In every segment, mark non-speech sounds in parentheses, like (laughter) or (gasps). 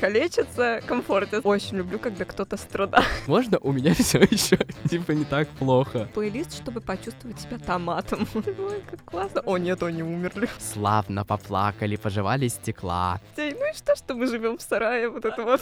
калечатся, комфортят. Очень люблю, когда кто-то страдает. (laughs) Можно у меня (laughs) все еще типа не так плохо? Плейлист, чтобы почувствовать себя томатом. (laughs) Ой, как классно. О, нет, они умерли. Славно поплакали, пожевали стекла. Ну и что, что мы живем в сарае, вот это вот.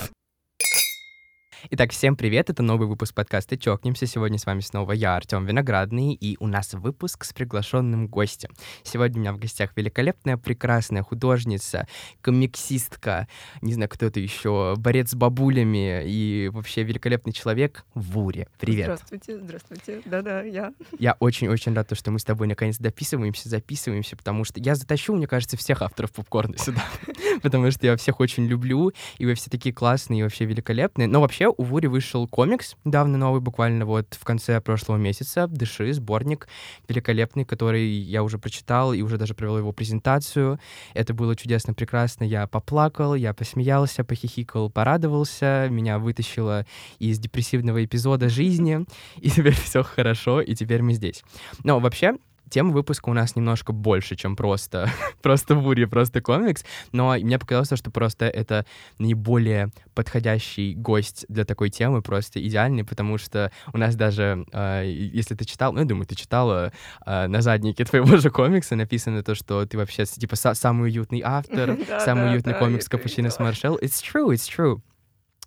Итак, всем привет, это новый выпуск подкаста «Чокнемся». Сегодня с вами снова я, Артем Виноградный, и у нас выпуск с приглашенным гостем. Сегодня у меня в гостях великолепная, прекрасная художница, комиксистка, не знаю, кто это еще, борец с бабулями и вообще великолепный человек Вури. Привет. Здравствуйте, здравствуйте. Да-да, я. Я очень-очень рад, что мы с тобой наконец дописываемся, записываемся, потому что я затащу, мне кажется, всех авторов попкорна сюда, (laughs) потому что я всех очень люблю, и вы все такие классные и вообще великолепные. Но вообще у Вури вышел комикс недавно новый, буквально вот в конце прошлого месяца. «Дыши», сборник великолепный, который я уже прочитал и уже даже провел его презентацию. Это было чудесно, прекрасно. Я поплакал, я посмеялся, похихикал, порадовался. Меня вытащило из депрессивного эпизода жизни. (laughs) И теперь все хорошо, и теперь мы здесь. Но вообще, тема выпуска у нас немножко больше, чем просто, (laughs) просто Вури, просто комикс, но мне показалось, что просто это наиболее подходящий гость для такой темы, просто идеальный, потому что у нас даже, э, если ты читал, ну, я думаю, ты читала э, на заднике твоего же комикса написано то, что ты вообще, типа, самый уютный автор, (laughs) самый уютный комикс Капучино с Маршал. It's true, it's true.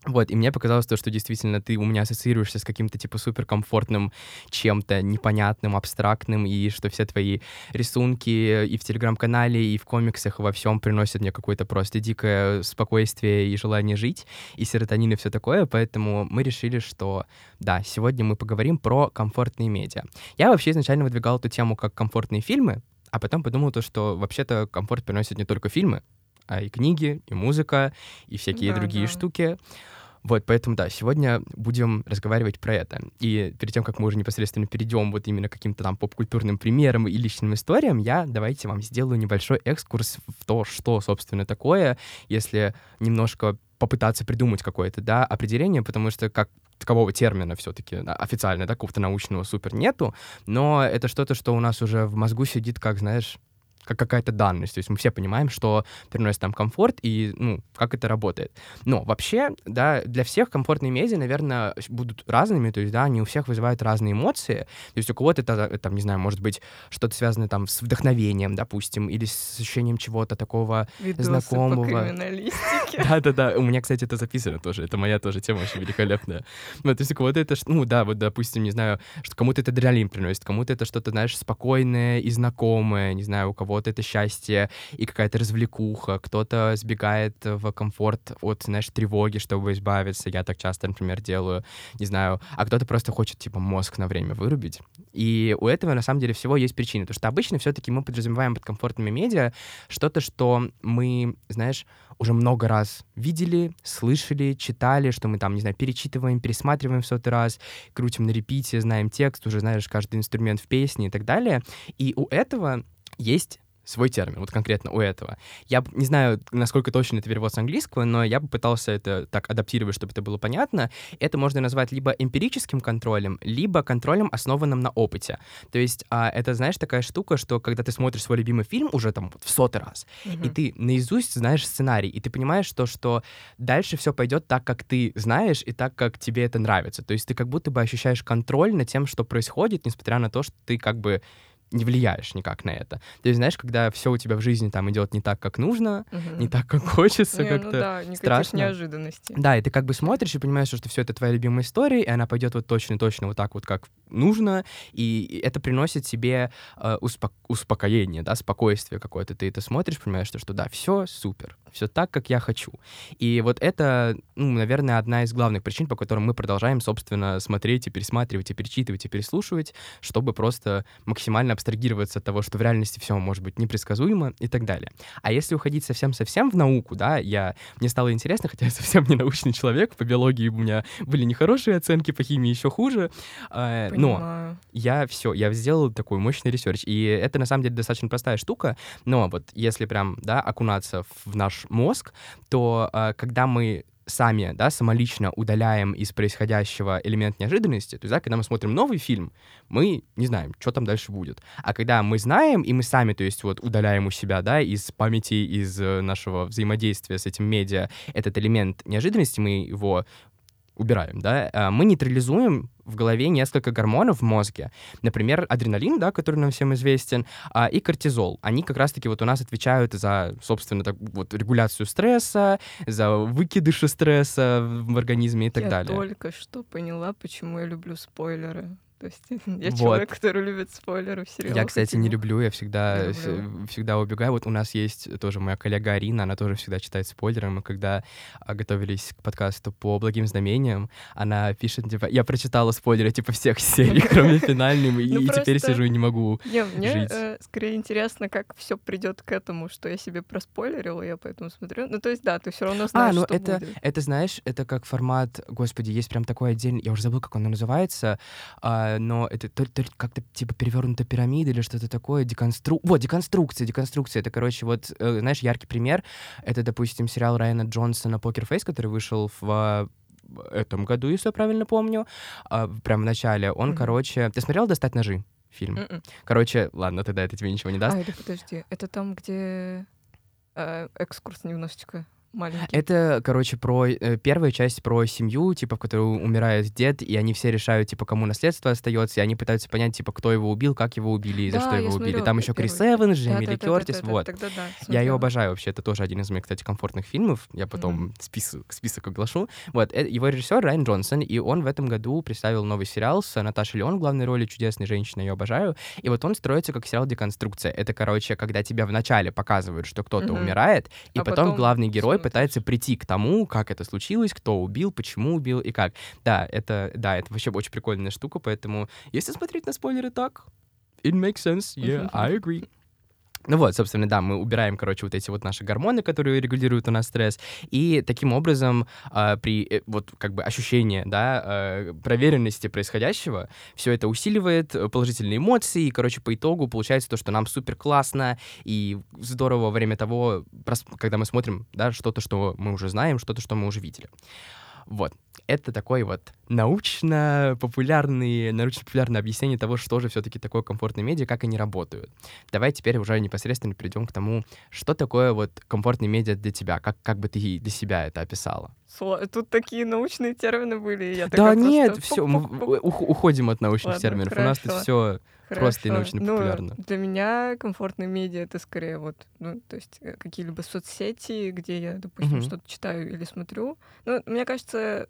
Вот, и мне показалось то, что действительно ты у меня ассоциируешься с каким-то, типа, суперкомфортным чем-то непонятным, абстрактным, и что все твои рисунки и в Телеграм-канале, и в комиксах, и во всем приносят мне какое-то просто дикое спокойствие и желание жить, и серотонин, и все такое, поэтому мы решили, что, да, сегодня мы поговорим про комфортные медиа. Я вообще изначально выдвигал эту тему как комфортные фильмы, а потом подумал то, что вообще-то комфорт приносит не только фильмы, а и книги, и музыка, и всякие Да, другие да. штуки. Вот, поэтому, да, сегодня будем разговаривать про это. И перед тем, как мы уже непосредственно перейдем вот именно к каким-то там поп-культурным примерам и личным историям, я давайте вам сделаю небольшой экскурс в то, что, собственно, такое, если немножко попытаться придумать какое-то, да, определение, потому что как такового термина все-таки официально, да, какого-то научного супер нету, но это что-то, что у нас уже в мозгу сидит, как, знаешь, как какая-то данность. То есть мы все понимаем, что приносит нам комфорт и, ну, как это работает. Но вообще, да, для всех комфортные медиа, наверное, будут разными, то есть, да, они у всех вызывают разные эмоции. То есть у кого-то это, э, там, не знаю, может быть, что-то связано там с вдохновением, допустим, или с ощущением чего-то такого Видосы знакомого. по криминалистике. (laughs) Да-да-да, у меня, кстати, это записано тоже. Это моя тоже тема очень великолепная. Ну, то есть у кого-то это, ну да, вот, допустим, не знаю, что кому-то это адреналин приносит, кому-то это что-то, знаешь, спокойное и знакомое, не знаю, у кого-то это счастье и какая-то развлекуха, кто-то сбегает в комфорт от, знаешь, тревоги, чтобы избавиться. Я так часто, например, делаю, не знаю, а кто-то просто хочет, типа, мозг на время вырубить. И у этого, на самом деле, всего есть причины. Потому что обычно все-таки мы подразумеваем под комфортными медиа что-то, что мы, знаешь, уже много раз видели, слышали, читали, что мы там, не знаю, перечитываем, пересматриваем в сотый раз, крутим на репите, знаем текст, уже знаешь каждый инструмент в песне и так далее. И у этого есть свой термин, вот конкретно у этого. Я не знаю, насколько точно это перевод с английского, но я бы пытался это так адаптировать, чтобы это было понятно. Это можно назвать либо эмпирическим контролем, либо контролем, основанным на опыте. То есть а, это, знаешь, такая штука, что когда ты смотришь свой любимый фильм уже там вот в сотый раз, и ты наизусть знаешь сценарий, и ты понимаешь то, что дальше все пойдет так, как ты знаешь, и так, как тебе это нравится. То есть ты как будто бы ощущаешь контроль над тем, что происходит, несмотря на то, что ты как бы не влияешь никак на это. То есть, знаешь, когда все у тебя в жизни там идет не так, как нужно, Мгм. не так, как хочется, Не, ну как-то да, никаких страшно. неожиданностей. Да, и ты как бы смотришь и понимаешь, что все это твоя любимая история, и она пойдет вот точно-точно вот так вот, как нужно, и это приносит себе э, успо- успокоение, да, спокойствие какое-то. Ты это смотришь, понимаешь, что, что да, все супер, все так, как я хочу. И вот это, ну, наверное, одна из главных причин, по которым мы продолжаем, собственно, смотреть и пересматривать, и перечитывать, и переслушивать, чтобы просто максимально абстрагироваться от того, что в реальности все может быть непредсказуемо и так далее. А если уходить совсем-совсем в науку, да, я, мне стало интересно, хотя я (laughs) совсем не научный человек, по биологии у меня были нехорошие оценки, по химии еще хуже, э, но я все, я сделал такой мощный research, и это на самом деле достаточно простая штука, но вот если прям, да, окунаться в наш мозг, то э, когда мы сами, да, самолично удаляем из происходящего элемент неожиданности, то есть, да, когда мы смотрим новый фильм, мы не знаем, что там дальше будет. А когда мы знаем, и мы сами, то есть, вот, удаляем у себя, да, из памяти, из э, нашего взаимодействия с этим медиа этот элемент неожиданности, мы его убираем, да, э, мы нейтрализуем в голове несколько гормонов в мозге. Например, адреналин, да, который нам всем известен, а, и кортизол. Они как раз-таки вот у нас отвечают за, собственно, так, вот, регуляцию стресса, за выкидыши стресса в организме и так я далее. Я только что поняла, почему я люблю спойлеры. То есть (laughs) я Вот. человек, который любит спойлеры в сериалах. Я, кстати, не люблю, я всегда, Не люблю. всегда убегаю. Вот у нас есть тоже моя коллега Арина, она тоже всегда читает спойлеры. Мы когда а, готовились к подкасту по благим знамениям, она пишет, типа, я прочитала спойлеры, типа, всех серий, (laughs) кроме финальной, и, Ну, теперь сижу и не могу. Не, мне э, скорее интересно, как все придет к этому, что я себе проспойлерила, я поэтому смотрю. Ну, то есть, да, ты все равно знаешь, А, ну что это, это, знаешь, это как формат, господи, есть прям такой отдельный, я уже забыл, как он называется, а, но это то, то как-то типа перевернутая пирамида или что-то такое, деконстру... Вот, деконструкция, деконструкция, это, короче, вот, э, знаешь, яркий пример, это, допустим, сериал Райана Джонсона «Покер Фейс», который вышел в а, этом году, если я правильно помню, а, прям в начале, он, Мгм. короче... Ты смотрел «Достать ножи»? Фильм. Мгм. Короче, ладно, тогда это тебе ничего не даст. А, или подожди, это там, где э, экскурс немножечко маленький. Это, короче, про э, первая часть про семью, типа, в которой умирает дед, и они все решают, типа, кому наследство остается, и они пытаются понять, типа, кто его убил, как его убили и за Да, что я его убили. смотрела Там еще Крис. Эванс, да, Кертис, вот. Тогда да, Я ее обожаю вообще, это тоже один из моих, кстати, комфортных фильмов, я потом Мгм. список, список оглашу. Вот, э, его режиссер Райан Джонсон, и он в этом году представил новый сериал с Наташей Леон в главной роли, чудесной женщиной, я ее обожаю. И вот он строится как сериал «Деконструкция». Это, короче, когда тебя вначале показывают, что кто-то Мгм. умирает, и А потом, потом главный герой. Пытается прийти к тому, как это случилось, кто убил, почему убил и как. Да, это, да, это вообще очень прикольная штука, поэтому если смотреть на спойлеры так, it makes sense, yeah, I agree. Ну вот, собственно, да, мы убираем, короче, вот эти вот наши гормоны, которые регулируют у нас стресс, и таким образом а, при э, вот как бы ощущении, да, э, проверенности происходящего, все это усиливает э, положительные эмоции, и, короче, по итогу получается то, что нам супер классно и здорово во время того, когда мы смотрим, да, что-то, что мы уже знаем, что-то, что мы уже видели. Вот. Это такой вот научно-популярный, научно-популярное объяснение того, что же все-таки такое комфортные медиа, как они работают. Давай теперь уже непосредственно перейдем к тому, что такое вот комфортные медиа для тебя, как, как бы ты для себя это описала. Тут такие научные термины были, я да нет, просто все, мы уходим от научных Ладно, терминов. У нас тут хорошо. все просто и Хорошо. научно-популярно. Ну, для меня комфортные медиа это скорее вот, ну, то есть э, какие-либо соцсети, где я, допустим, Мгм. что-то читаю или смотрю. Ну, мне кажется,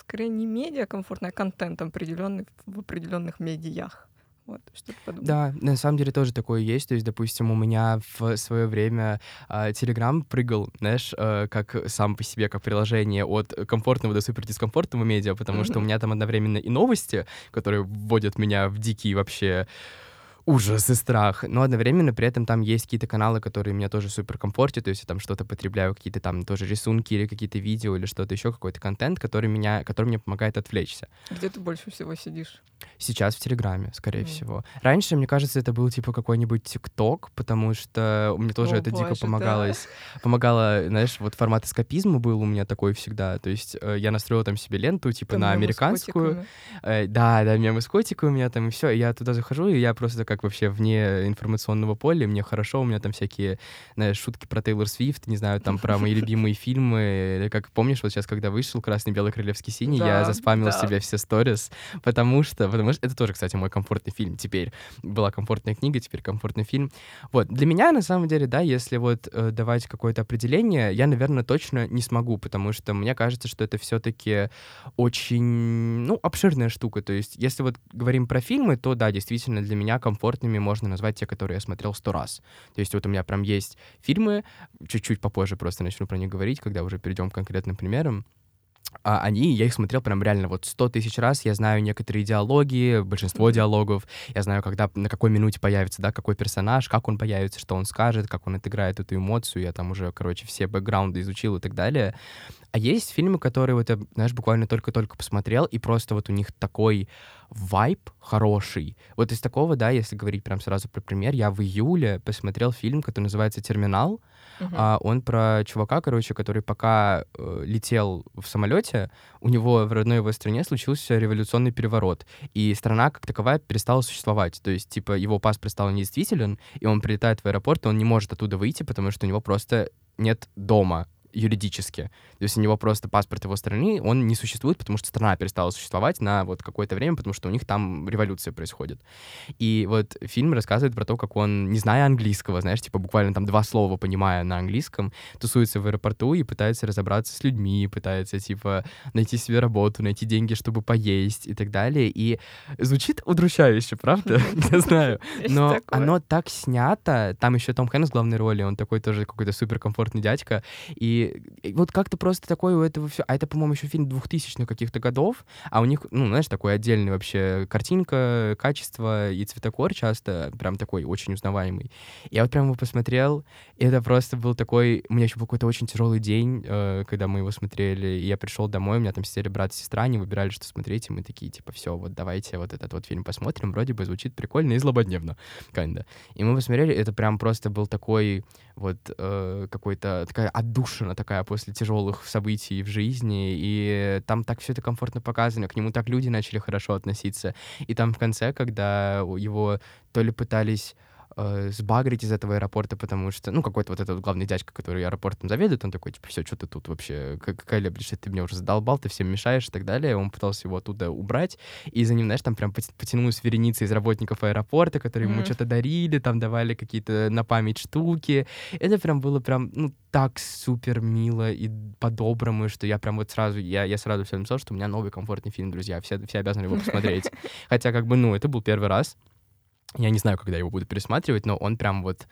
скорее не медиа комфортно, а контент определенный в определенных медиях. Вот, подобное. Да, на самом деле тоже такое есть. То есть, допустим, у меня в свое время Телеграм прыгал, знаешь, э, как сам по себе, как приложение от комфортного до супер дискомфортного медиа, потому что у меня там одновременно и новости, которые вводят меня в дикий вообще ужас и страх, но одновременно при этом там есть какие-то каналы, которые меня тоже супер комфортят, то есть я там что-то потребляю, какие-то там тоже рисунки или какие-то видео или что-то еще, какой-то контент, который меня, который мне помогает отвлечься. Где ты больше всего сидишь? Сейчас в Телеграме, скорее Мгм. всего. Раньше, мне кажется, это был типа какой-нибудь ТикТок, потому что мне тоже О, это дико боже, да. Помогало, знаешь, вот формат эскапизма был у меня такой всегда. То есть э, я настроил там себе ленту, типа Там на американскую. котиками. Э, да, да, мемы с котиком у меня там, и все. Я туда захожу, и я просто как вообще вне информационного поля, мне хорошо, у меня там всякие, знаешь, шутки про Тейлор Свифт, не знаю, там про мои любимые фильмы. Как помнишь, вот сейчас, когда вышел «Красный, белый, королевский, синий», я Да, заспамил да. себе все сторис, потому что, потому что это тоже, кстати, мой комфортный фильм теперь. Была комфортная книга, теперь комфортный фильм. Вот, для меня, на самом деле, да, если вот э, давать какое-то определение, я, наверное, точно не смогу, потому что мне кажется, что это все-таки очень, ну, обширная штука. То есть, если вот говорим про фильмы, то, да, действительно, для меня комфортными можно назвать те, которые я смотрел сто раз. То есть, вот у меня прям есть фильмы, чуть-чуть попозже просто начну про них говорить, когда уже перейдем к конкретным примерам. А они, я их смотрел прям реально вот сто тысяч раз, я знаю некоторые диалоги, большинство диалогов, я знаю, когда, на какой минуте появится, да, какой персонаж, как он появится, что он скажет, как он отыграет эту эмоцию, я там уже, короче, все бэкграунды изучил и так далее. А есть фильмы, которые вот я, знаешь, буквально только-только посмотрел, и просто вот у них такой вайб хороший. Вот из такого, да, если говорить прям сразу про пример, я в июле посмотрел фильм, который называется «Терминал», Мгм. А он про чувака, короче, который пока э, летел в самолете, у него в родной его стране случился революционный переворот, и страна как таковая перестала существовать. То есть, типа, его паспорт стал недействителен, и он прилетает в аэропорт, и он не может оттуда выйти, потому что у него просто нет дома юридически. То есть у него просто паспорт его страны, он не существует, потому что страна перестала существовать на вот какое-то время, потому что у них там революция происходит. И вот фильм рассказывает про то, как он, не зная английского, знаешь, типа буквально там два слова понимая на английском, тусуется в аэропорту и пытается разобраться с людьми, пытается, типа, найти себе работу, найти деньги, чтобы поесть и так далее. И звучит удручающе, правда? (laughs) Не знаю. Но оно так снято, там еще Том Хэнкс в главной роли, он такой тоже какой-то суперкомфортный дядька, и, и вот как-то просто такой у этого все, а это, по-моему, еще фильм 2000-х каких-то годов, а у них, ну, знаешь, такой отдельный вообще картинка, качество и цветокор часто, прям такой очень узнаваемый. Я вот прям его посмотрел, это просто был такой, у меня еще был какой-то очень тяжелый день, э, когда мы его смотрели, и я пришел домой, у меня там сидели брат и сестра, они выбирали, что смотреть, и мы такие, типа, все, вот давайте вот этот вот фильм посмотрим, вроде бы звучит прикольно и злободневно, kinda. И мы посмотрели, это прям просто был такой вот э, какой-то такая отдушина такая после тяжелых событий в жизни, и там так все это комфортно показано, к нему так люди начали хорошо относиться. И там в конце, когда его то ли пытались э, сбагрить из этого аэропорта, потому что, ну, какой-то вот этот главный дядька, который аэропортом заведует, он такой, типа, все, что ты тут вообще, как- какая леблишь, ты меня уже задолбал, ты всем мешаешь и так далее. Он пытался его оттуда убрать, и за ним, знаешь, там прям пот- потянулась вереница из работников аэропорта, которые ему Мгм. что-то дарили, там давали какие-то на память штуки. Это прям было прям, ну, так супер мило и по-доброму, что я прям вот сразу, я, я сразу всем написал, что у меня новый комфортный фильм, друзья, все, все обязаны его посмотреть. (laughs) Хотя, как бы, ну, это был первый раз. Я не знаю, когда его буду пересматривать, но он прям вот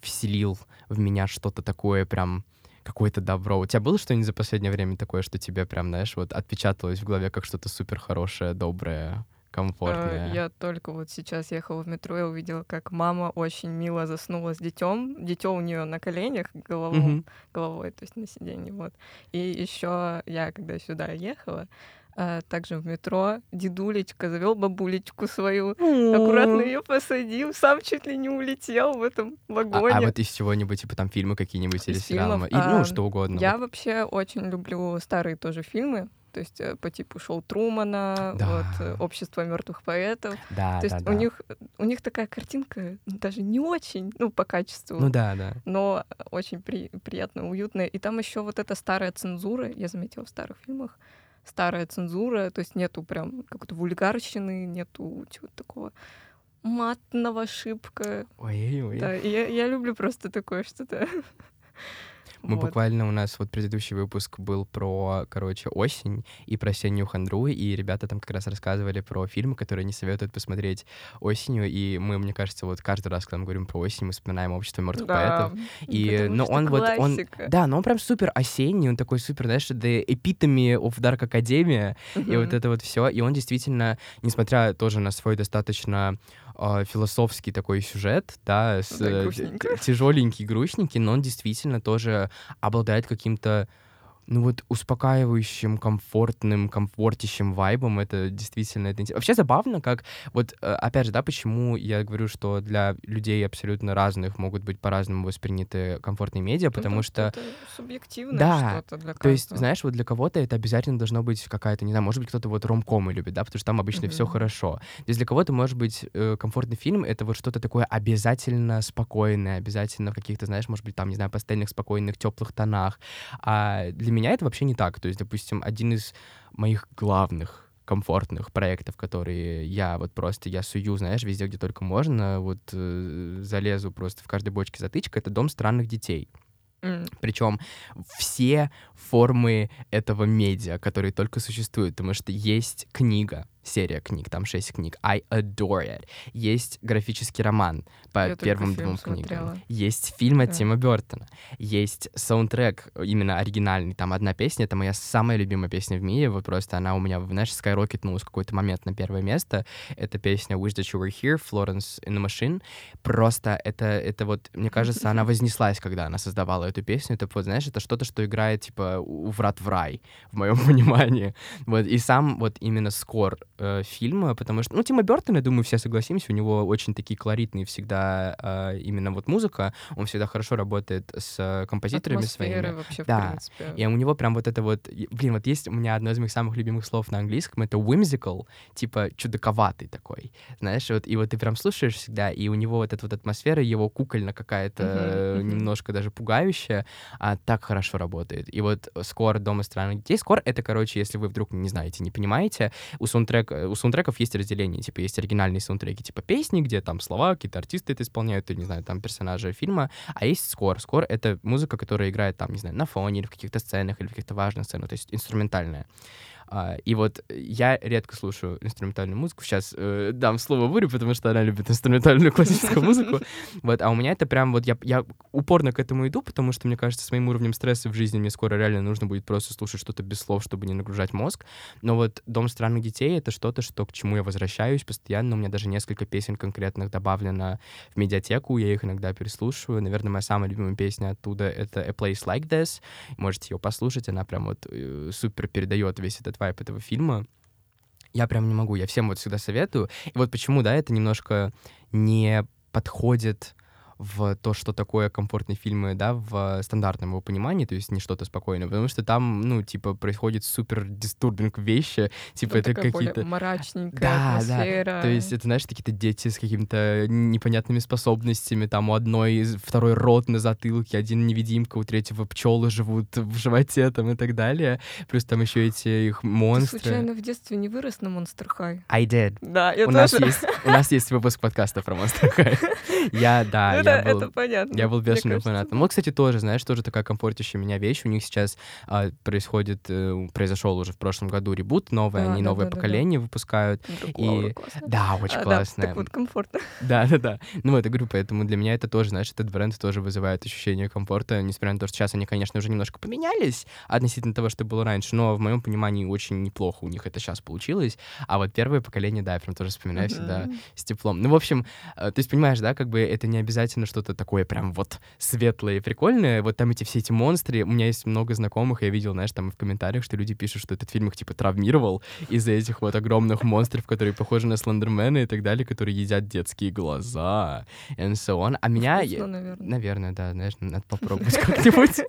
вселил в меня что-то такое прям какое-то добро. У тебя было что-нибудь за последнее время такое, что тебе прям, знаешь, вот отпечаталось в голове как что-то супер хорошее, доброе, комфортное? Э, Я только вот сейчас ехала в метро и увидела, как мама очень мило заснула с детем. Дитё у нее на коленях головой, Мгм. головой, то есть на сиденье. Вот. И еще я, когда сюда ехала, э, также в метро дедулечка завел бабулечку свою, аккуратно ее посадил, сам чуть ли не улетел в этом А, вагоне. а вот из чего-нибудь, типа там фильмы какие-нибудь или сериалы? И, ну, а, что угодно. Я вот. вообще очень люблю старые тоже фильмы. То есть э, по типу Шоу Трумана, Да. вот э, Общество мертвых поэтов. Да, То да, есть да. у них у них такая картинка даже не очень, ну по качеству, Ну да, да. но очень при- приятно, уютная. И там еще вот эта старая цензура, я заметила в старых фильмах, старая цензура, то есть нету прям какой-то вульгарщины, нету чего-то такого матного шибка. Ой, ой. Да, я, я люблю просто такое что-то. Мы Вот. буквально, у нас вот предыдущий выпуск был про, короче, осень и про осеннюю хандру, и ребята там как раз рассказывали про фильмы, которые они советуют посмотреть осенью, и мы, мне кажется, вот каждый раз, когда мы говорим про осень, мы вспоминаем «Общество мертвых поэтов», И, потому ну, он вот, он, да, но он прям супер осенний, он такой супер, знаешь, the epitome of Dark Academia, и вот это вот все, и он действительно, несмотря тоже на свой достаточно э, философский такой сюжет, да, с, Да, грустненько. т- (laughs) тяжеленький, грустненький, но он действительно тоже обладает каким-то ну вот успокаивающим, комфортным, комфортящим вайбом, это действительно это интересно. Вообще забавно, как вот э, опять же, да, почему я говорю, что для людей абсолютно разных могут быть по-разному восприняты комфортные медиа, Ну, потому что это субъективное Да, что-то для то есть, каждого. знаешь, вот для кого-то это обязательно должно быть какая-то, не знаю, может быть, кто-то вот ромкомы любит, да, потому что там обычно все Мгм. хорошо. То есть для кого-то, может быть, э, комфортный фильм — это вот что-то такое обязательно спокойное, обязательно в каких-то, знаешь, может быть, там, не знаю, пастельных, спокойных, теплых тонах. А для меня это вообще не так. То есть, допустим, один из моих главных комфортных проектов, которые я вот просто, я сую, знаешь, везде, где только можно, вот э, залезу просто в каждой бочке затычка, это «Дом странных детей». М, Причем все формы этого медиа, которые только существуют, потому что есть книга, серия книг, там шесть книг, I adore it. Есть графический роман по Я первым двум смотрела. книгам. Есть фильм от Да. Тима Бертона. Есть саундтрек, именно оригинальный, там одна песня, это моя самая любимая песня в мире, вот просто она у меня, знаешь, скайрокетнулась в какой-то момент на первое место. Это песня Wish That You Were Here, Florence in the Machine. Просто это, это вот, мне кажется, она (laughs) вознеслась, когда она создавала эту песню. Это вот, знаешь, это что-то, что играет, типа, у врат в рай, в моем (laughs) понимании. Вот, и сам вот именно скор э, фильма, потому что, ну, Тима Бертона, я думаю, все согласимся, у него очень такие колоритные всегда э, именно вот музыка, он всегда хорошо работает с э, композиторами своими. вообще, Да. в принципе. И у него прям вот это вот, блин, вот есть у меня одно из моих самых любимых слов на английском, это whimsical, типа чудаковатый такой, знаешь, вот, и вот ты прям слушаешь всегда, и у него вот эта вот атмосфера, его кукольно какая-то, мгм. немножко даже пугающая, а так хорошо работает. И вот скор «Дома странных детей», скор — это, короче, если вы вдруг не знаете, не понимаете, у, саундтрек, у саундтреков есть разделение, типа есть оригинальные саундтреки, типа песни, где там слова, какие-то артисты это исполняют, или, не знаю, там персонажи фильма, а есть скор. Скор — это музыка, которая играет там, не знаю, на фоне или в каких-то сценах, или в каких-то важных сценах, то есть инструментальная. А, и вот я редко слушаю инструментальную музыку. Сейчас э, дам слово Буре, потому что она любит инструментальную классическую (laughs) музыку. Вот, а у меня это прям вот я, я упорно к этому иду, потому что, мне кажется, с моим уровнем стресса в жизни мне скоро реально нужно будет просто слушать что-то без слов, чтобы не нагружать мозг. Но вот «Дом странных детей» — это что-то, что, к чему я возвращаюсь постоянно. У меня даже несколько песен конкретных добавлено в медиатеку, я их иногда переслушиваю. Наверное, моя самая любимая песня оттуда — это «A Place Like This». Можете ее послушать, она прям вот э, супер передает весь этот вайп этого фильма. Я прям не могу, я всем вот всегда советую. И вот почему, да, это немножко не подходит в то, что такое комфортные фильмы, да, в стандартном его понимании, то есть не что-то спокойное, потому что там, ну, типа, происходит супер дистурбинг вещи, типа, Ну, это какие-то... мрачненькая Да, атмосфера. да. То есть это, знаешь, какие-то дети с какими-то непонятными способностями. Там у одной второй рот на затылке, один невидимка, у третьего пчелы живут в животе там и так далее. Плюс там еще эти их Ты монстры. случайно в детстве не вырос на Monster High? I did. Да, я у, нас тоже. есть, у нас есть выпуск подкаста про Monster High. (laughs) Я, да, это, я был... это понятно. Я был бешеным фанатом. Ну, кстати, тоже, знаешь, тоже такая комфортящая меня вещь. У них сейчас а, происходит, э, произошел уже в прошлом году ребут новый, А, они да, новое да, да, да. поколение выпускают. Друг и-. Да, очень А, да, классное. так вот комфортно. Да, да, да. Ну, вот, я говорю, поэтому для меня это тоже, знаешь, этот бренд тоже вызывает ощущение комфорта, несмотря на то, что сейчас они, конечно, уже немножко поменялись относительно того, что было раньше, но в моем понимании очень неплохо у них это сейчас получилось. А вот первое поколение, да, я прям тоже вспоминаю всегда Мгм. с теплом. Ну, в общем, э, то есть, понимаешь, да, как бы это не обязательно что-то такое прям вот светлое и прикольное. Вот там эти все эти монстры, у меня есть много знакомых, я видел, знаешь, там в комментариях, что люди пишут, что этот фильм их, типа, травмировал из-за этих вот огромных монстров, которые похожи на Слендермена и так далее, которые едят детские глаза, and so on. А меня... Вкусно, наверное. Наверное, да, знаешь, надо попробовать (laughs) как-нибудь.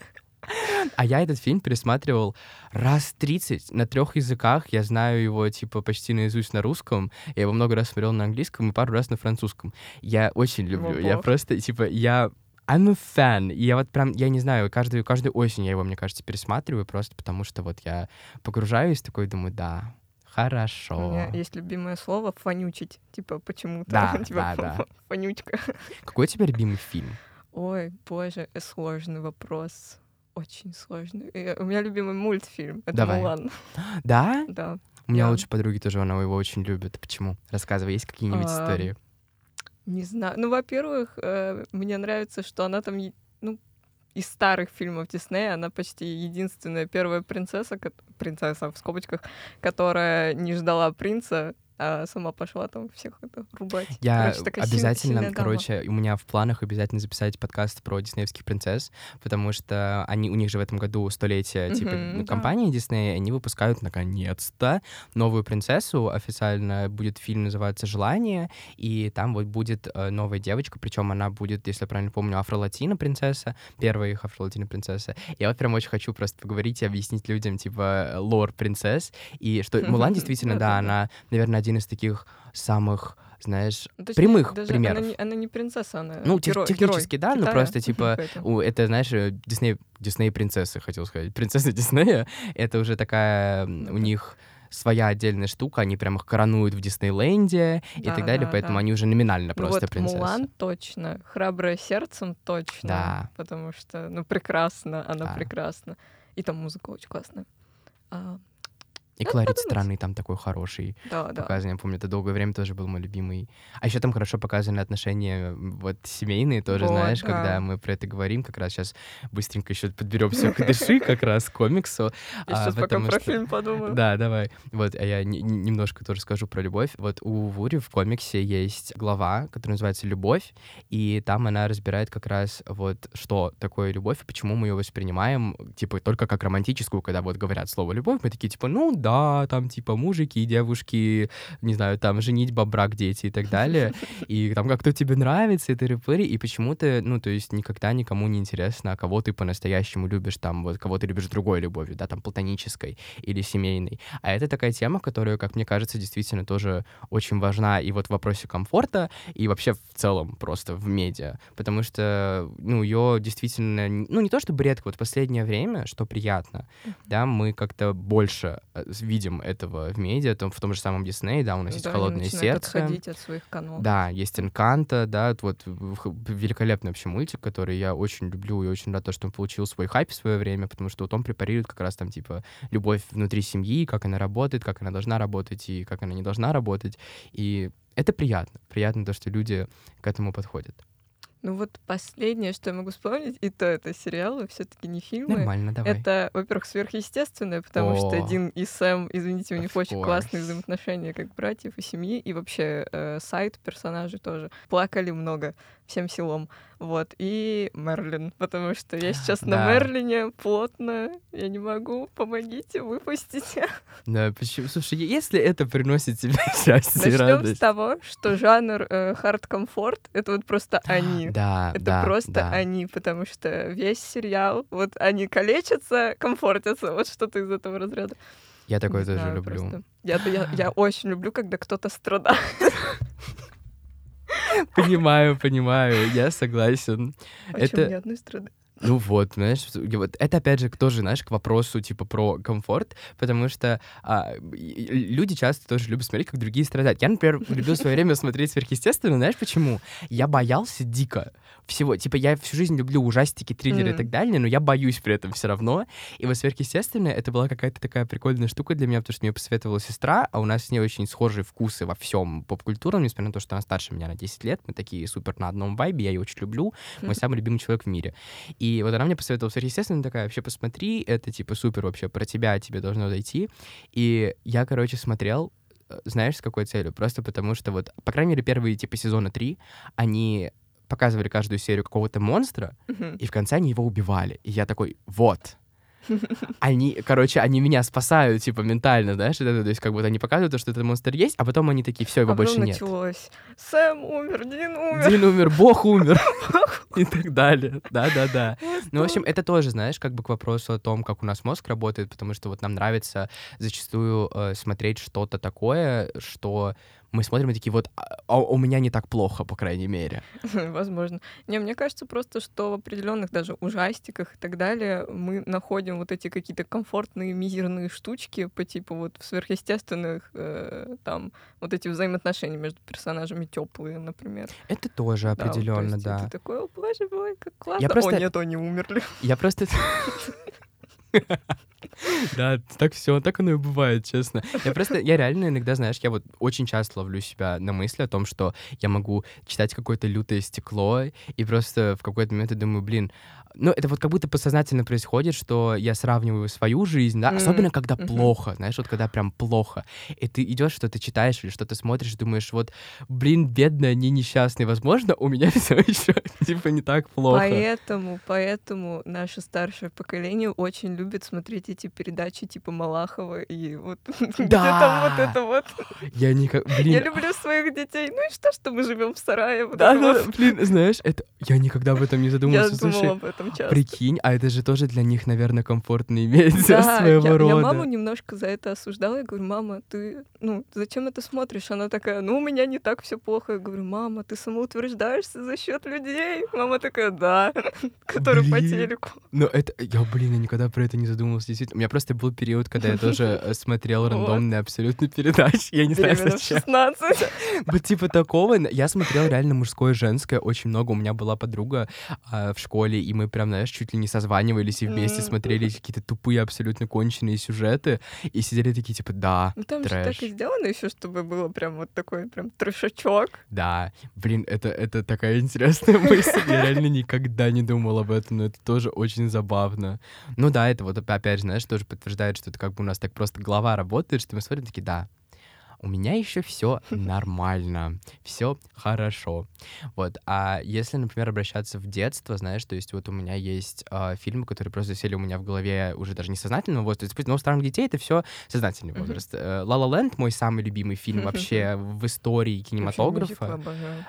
(laughs) А я этот фильм пересматривал раз 30 на трех языках. Я знаю его, типа, почти наизусть на русском. Я его много раз смотрел на английском и пару раз на французском. Я очень люблю. Я просто, типа, я... I'm a fan. И я вот прям, я не знаю, каждую, каждую осень я его, мне кажется, пересматриваю просто потому, что вот я погружаюсь такой, думаю, да, хорошо. У меня есть любимое слово «фонючить». Типа почему-то. Да, (laughs) типа да, да. фонючка. Какой у тебя любимый фильм? Ой, боже, сложный вопрос. Очень сложный. И У меня любимый мультфильм. Это Давай. Мулан. (gasps) Да? Да. У меня лучшие подруги тоже, она его очень любит. Почему? Рассказывай, есть какие-нибудь А, истории? Не знаю. Ну, во-первых, э, мне нравится, что она там, ну, из старых фильмов Диснея она почти единственная первая принцесса, принцесса в скобочках, которая не ждала принца, а сама пошла там всех это рубать. Я Короче, обязательно, сильная дама. короче, у меня в планах обязательно записать подкаст про диснеевских принцесс, потому что они, у них же в этом году столетие, типа, Мгм, да. компании Диснея, они выпускают, наконец-то, новую принцессу, официально будет фильм называться «Желание», и там вот будет э, новая девочка, причем она будет, если я правильно помню, афро-латина принцесса, первая их афро-латина принцесса. Я вот прям очень хочу просто поговорить и объяснить людям, типа, лор принцесс, и что (laughs) Мулан действительно, да, она, наверное, один из таких самых, знаешь, Ну, точнее, прямых даже примеров. Она не, она не принцесса, она Ну, герой, технически, герой да, но Китая. просто, типа, у- это, знаешь, э, Дисней, Дисней принцессы, хотел сказать. Принцесса Диснея, это уже такая, Ну у да. них своя отдельная штука, они прям их коронуют в Диснейленде и Да, так далее, да, поэтому да. они уже номинально Ну просто вот принцессы. Мулан точно, храбрая сердцем точно, Да. потому что, ну, прекрасно, она Да. прекрасна. И там музыка очень классная. А, И надо колорит страны там такой хороший. да, да. показан. Я помню, это долгое время тоже был мой любимый. А еще там хорошо показаны отношения вот семейные тоже, Вот, знаешь, да. когда мы про это говорим, как раз сейчас быстренько еще подберемся к дыши как раз к комиксу. (laughs) Я а, сейчас пока про фильм подумаю. Да, давай. Вот, а я не- не- немножко тоже скажу про любовь. Вот у Вури в комиксе есть глава, которая называется «Любовь», и там она разбирает как раз вот, что такое любовь и почему мы ее воспринимаем, типа, только как романтическую, когда вот говорят слово «любовь», мы такие, типа, ну да, да, там, типа, мужики и девушки, не знаю, там, женитьба, брак, дети и так далее, (laughs) и там, как кто тебе нравится, и тыры и почему-то, ну, то есть никогда никому не интересно, а кого ты по-настоящему любишь, там, вот, кого ты любишь другой любовью, да, там, платонической или семейной. А это такая тема, которая, как мне кажется, действительно тоже очень важна и вот в вопросе комфорта, и вообще в целом просто в медиа, потому что, ну, ее действительно, ну, не то чтобы редко, вот последнее время, что приятно, да, мы как-то больше э, видим этого в медиа, там, в том же самом Дисней, да, у нас есть «Холодное сердце». отходить от своих канонов. Да, есть «Энканто», да, вот великолепный вообще мультик, который я очень люблю и очень рад, что он получил свой хайп в свое время, потому что вот он препарирует как раз там, типа, любовь внутри семьи, как она работает, как она должна работать и как она не должна работать. И это приятно. Приятно то, что люди к этому подходят. Ну вот последнее, что я могу вспомнить, и то это сериалы, все таки не фильмы. Нормально, давай. Это, во-первых, сверхъестественное, потому О, что Дин и Сэм, извините, у них очень course. классные взаимоотношения как братьев и семьи, и вообще э, сайт персонажей тоже. Плакали много всем селом. Вот. И Мерлин, потому что я сейчас да. на Мерлине плотно, я не могу, помогите, выпустите. (laughs) Да, почему? Слушай, если это приносит тебе (laughs) счастье Начнем и радость. с того, что жанр хард-комфорт э, — это вот просто они. Да, Это да, просто да. они, потому что весь сериал, вот они калечатся, комфортятся, вот что-то из этого разряда. Я такое Не тоже знаю, люблю. просто. Я, я, я (laughs) очень люблю, когда кто-то страдает. Понимаю, понимаю, я согласен. Это- ни одной страдает? Ну вот, знаешь, и вот это опять же тоже, знаешь, к вопросу типа про комфорт, потому что а, и- и люди часто тоже любят смотреть, как другие страдают. Я, например, (laughs) любил в свое время смотреть сверхъестественно, знаешь почему? Я боялся дико всего. Типа я всю жизнь люблю ужастики, триллеры и Мгм. так далее, но я боюсь при этом все равно. И вот сверхъестественное это была какая-то такая прикольная штука для меня, потому что мне посоветовала сестра, а у нас с ней очень схожие вкусы во всем поп-культурном, несмотря на то, что она старше меня на 10 лет, мы такие супер на одном вайбе, я ее очень люблю, мой самый любимый человек в мире. И вот она мне посоветовала сверхъестественно, такая, вообще посмотри, это типа супер вообще про тебя, тебе должно дойти. И я, короче, смотрел, э, знаешь, с какой целью? Просто потому что вот, по крайней мере, первые типа сезона три, они показывали каждую серию какого-то монстра, Мгм. и в конце они его убивали. И я такой, вот. Они, короче, они меня спасают, типа, ментально, знаешь, это, то есть как будто они показывают, что этот монстр есть, а потом они такие, все, его а больше нет. началось. Сэм умер, Дин умер. Дин умер, Бог умер. (laughs) И так далее. Да-да-да. Ну, в общем, это тоже, знаешь, как бы к вопросу о том, как у нас мозг работает, потому что вот нам нравится зачастую э, смотреть что-то такое, что мы смотрим и такие вот, а, а у меня не так плохо, по крайней мере. (laughs) Возможно. Не, мне кажется просто, что в определенных даже ужастиках и так далее мы находим вот эти какие-то комфортные мизерные штучки по типу вот в сверхъестественных э, там вот эти взаимоотношения между персонажами теплые, например. Это тоже Да, вот, то определенно, есть да. Ты такой, о боже мой, как классно. просто- О нет, они умерли. Я просто... (laughs) (laughs) Да, так все, так оно и бывает, честно. Я просто, я реально иногда, знаешь, я вот очень часто ловлю себя на мысли о том, что я могу читать какое-то лютое стекло, и просто в какой-то момент я думаю, блин, ну, это вот как будто подсознательно происходит, что я сравниваю свою жизнь, да, М, особенно когда мгм. плохо, знаешь, вот когда прям плохо, и ты идешь, что-то читаешь или что-то смотришь, думаешь, вот, блин, бедные, они несчастные, возможно, у меня (laughs) все еще, типа, не так плохо. Поэтому, поэтому наше старшее поколение очень любит смотреть эти передачи типа Малахова и вот (laughs) где там вот это вот. Я никак, блин, Я люблю своих детей. Ну и что, что мы живем в сарае? Да, да, вот. блин, знаешь, это я никогда об этом не Я задумывался. думала Слушай, об этом часто. прикинь, а это же тоже для них, наверное, комфортные медиа Да, (laughs) своего я, я рода. маму немножко за это осуждала. Я говорю, мама, ты, ну, зачем это смотришь? Она такая, ну, у меня не так все плохо. Я говорю, мама, ты самоутверждаешься за счет людей. Мама такая, да, (laughs) который по телеку. Но это, я, блин, я никогда про это не задумывался, действительно. У меня просто был период, когда я тоже (laughs) э, смотрел рандомные абсолютно передачи. Я не знаю, зачем. 16. Вот типа такого. Я смотрел реально мужское и женское очень много. У меня была подруга а, в школе, и мы прям, знаешь, чуть ли не созванивались и вместе смотрели какие-то тупые, абсолютно конченые сюжеты. И сидели такие, типа, да, Ну, там же так трэш. и сделано еще, чтобы было прям вот такой прям трешачок. Да, блин, это, это такая интересная (laughs) мысль. Я реально никогда не думал об этом, но это тоже очень забавно. Ну да, это вот опять же, знаешь, тоже подтверждает, что это как бы у нас так просто голова работает, что мы смотрим такие, да, у меня еще все (laughs) нормально, все хорошо. Вот. А если, например, обращаться в детство, знаешь, то есть вот у меня есть э, фильмы, которые просто сели у меня в голове уже даже не сознательного возраста. Но у странных детей это все сознательный возраст. Ла Ла Ленд мой самый любимый фильм вообще в истории кинематографа.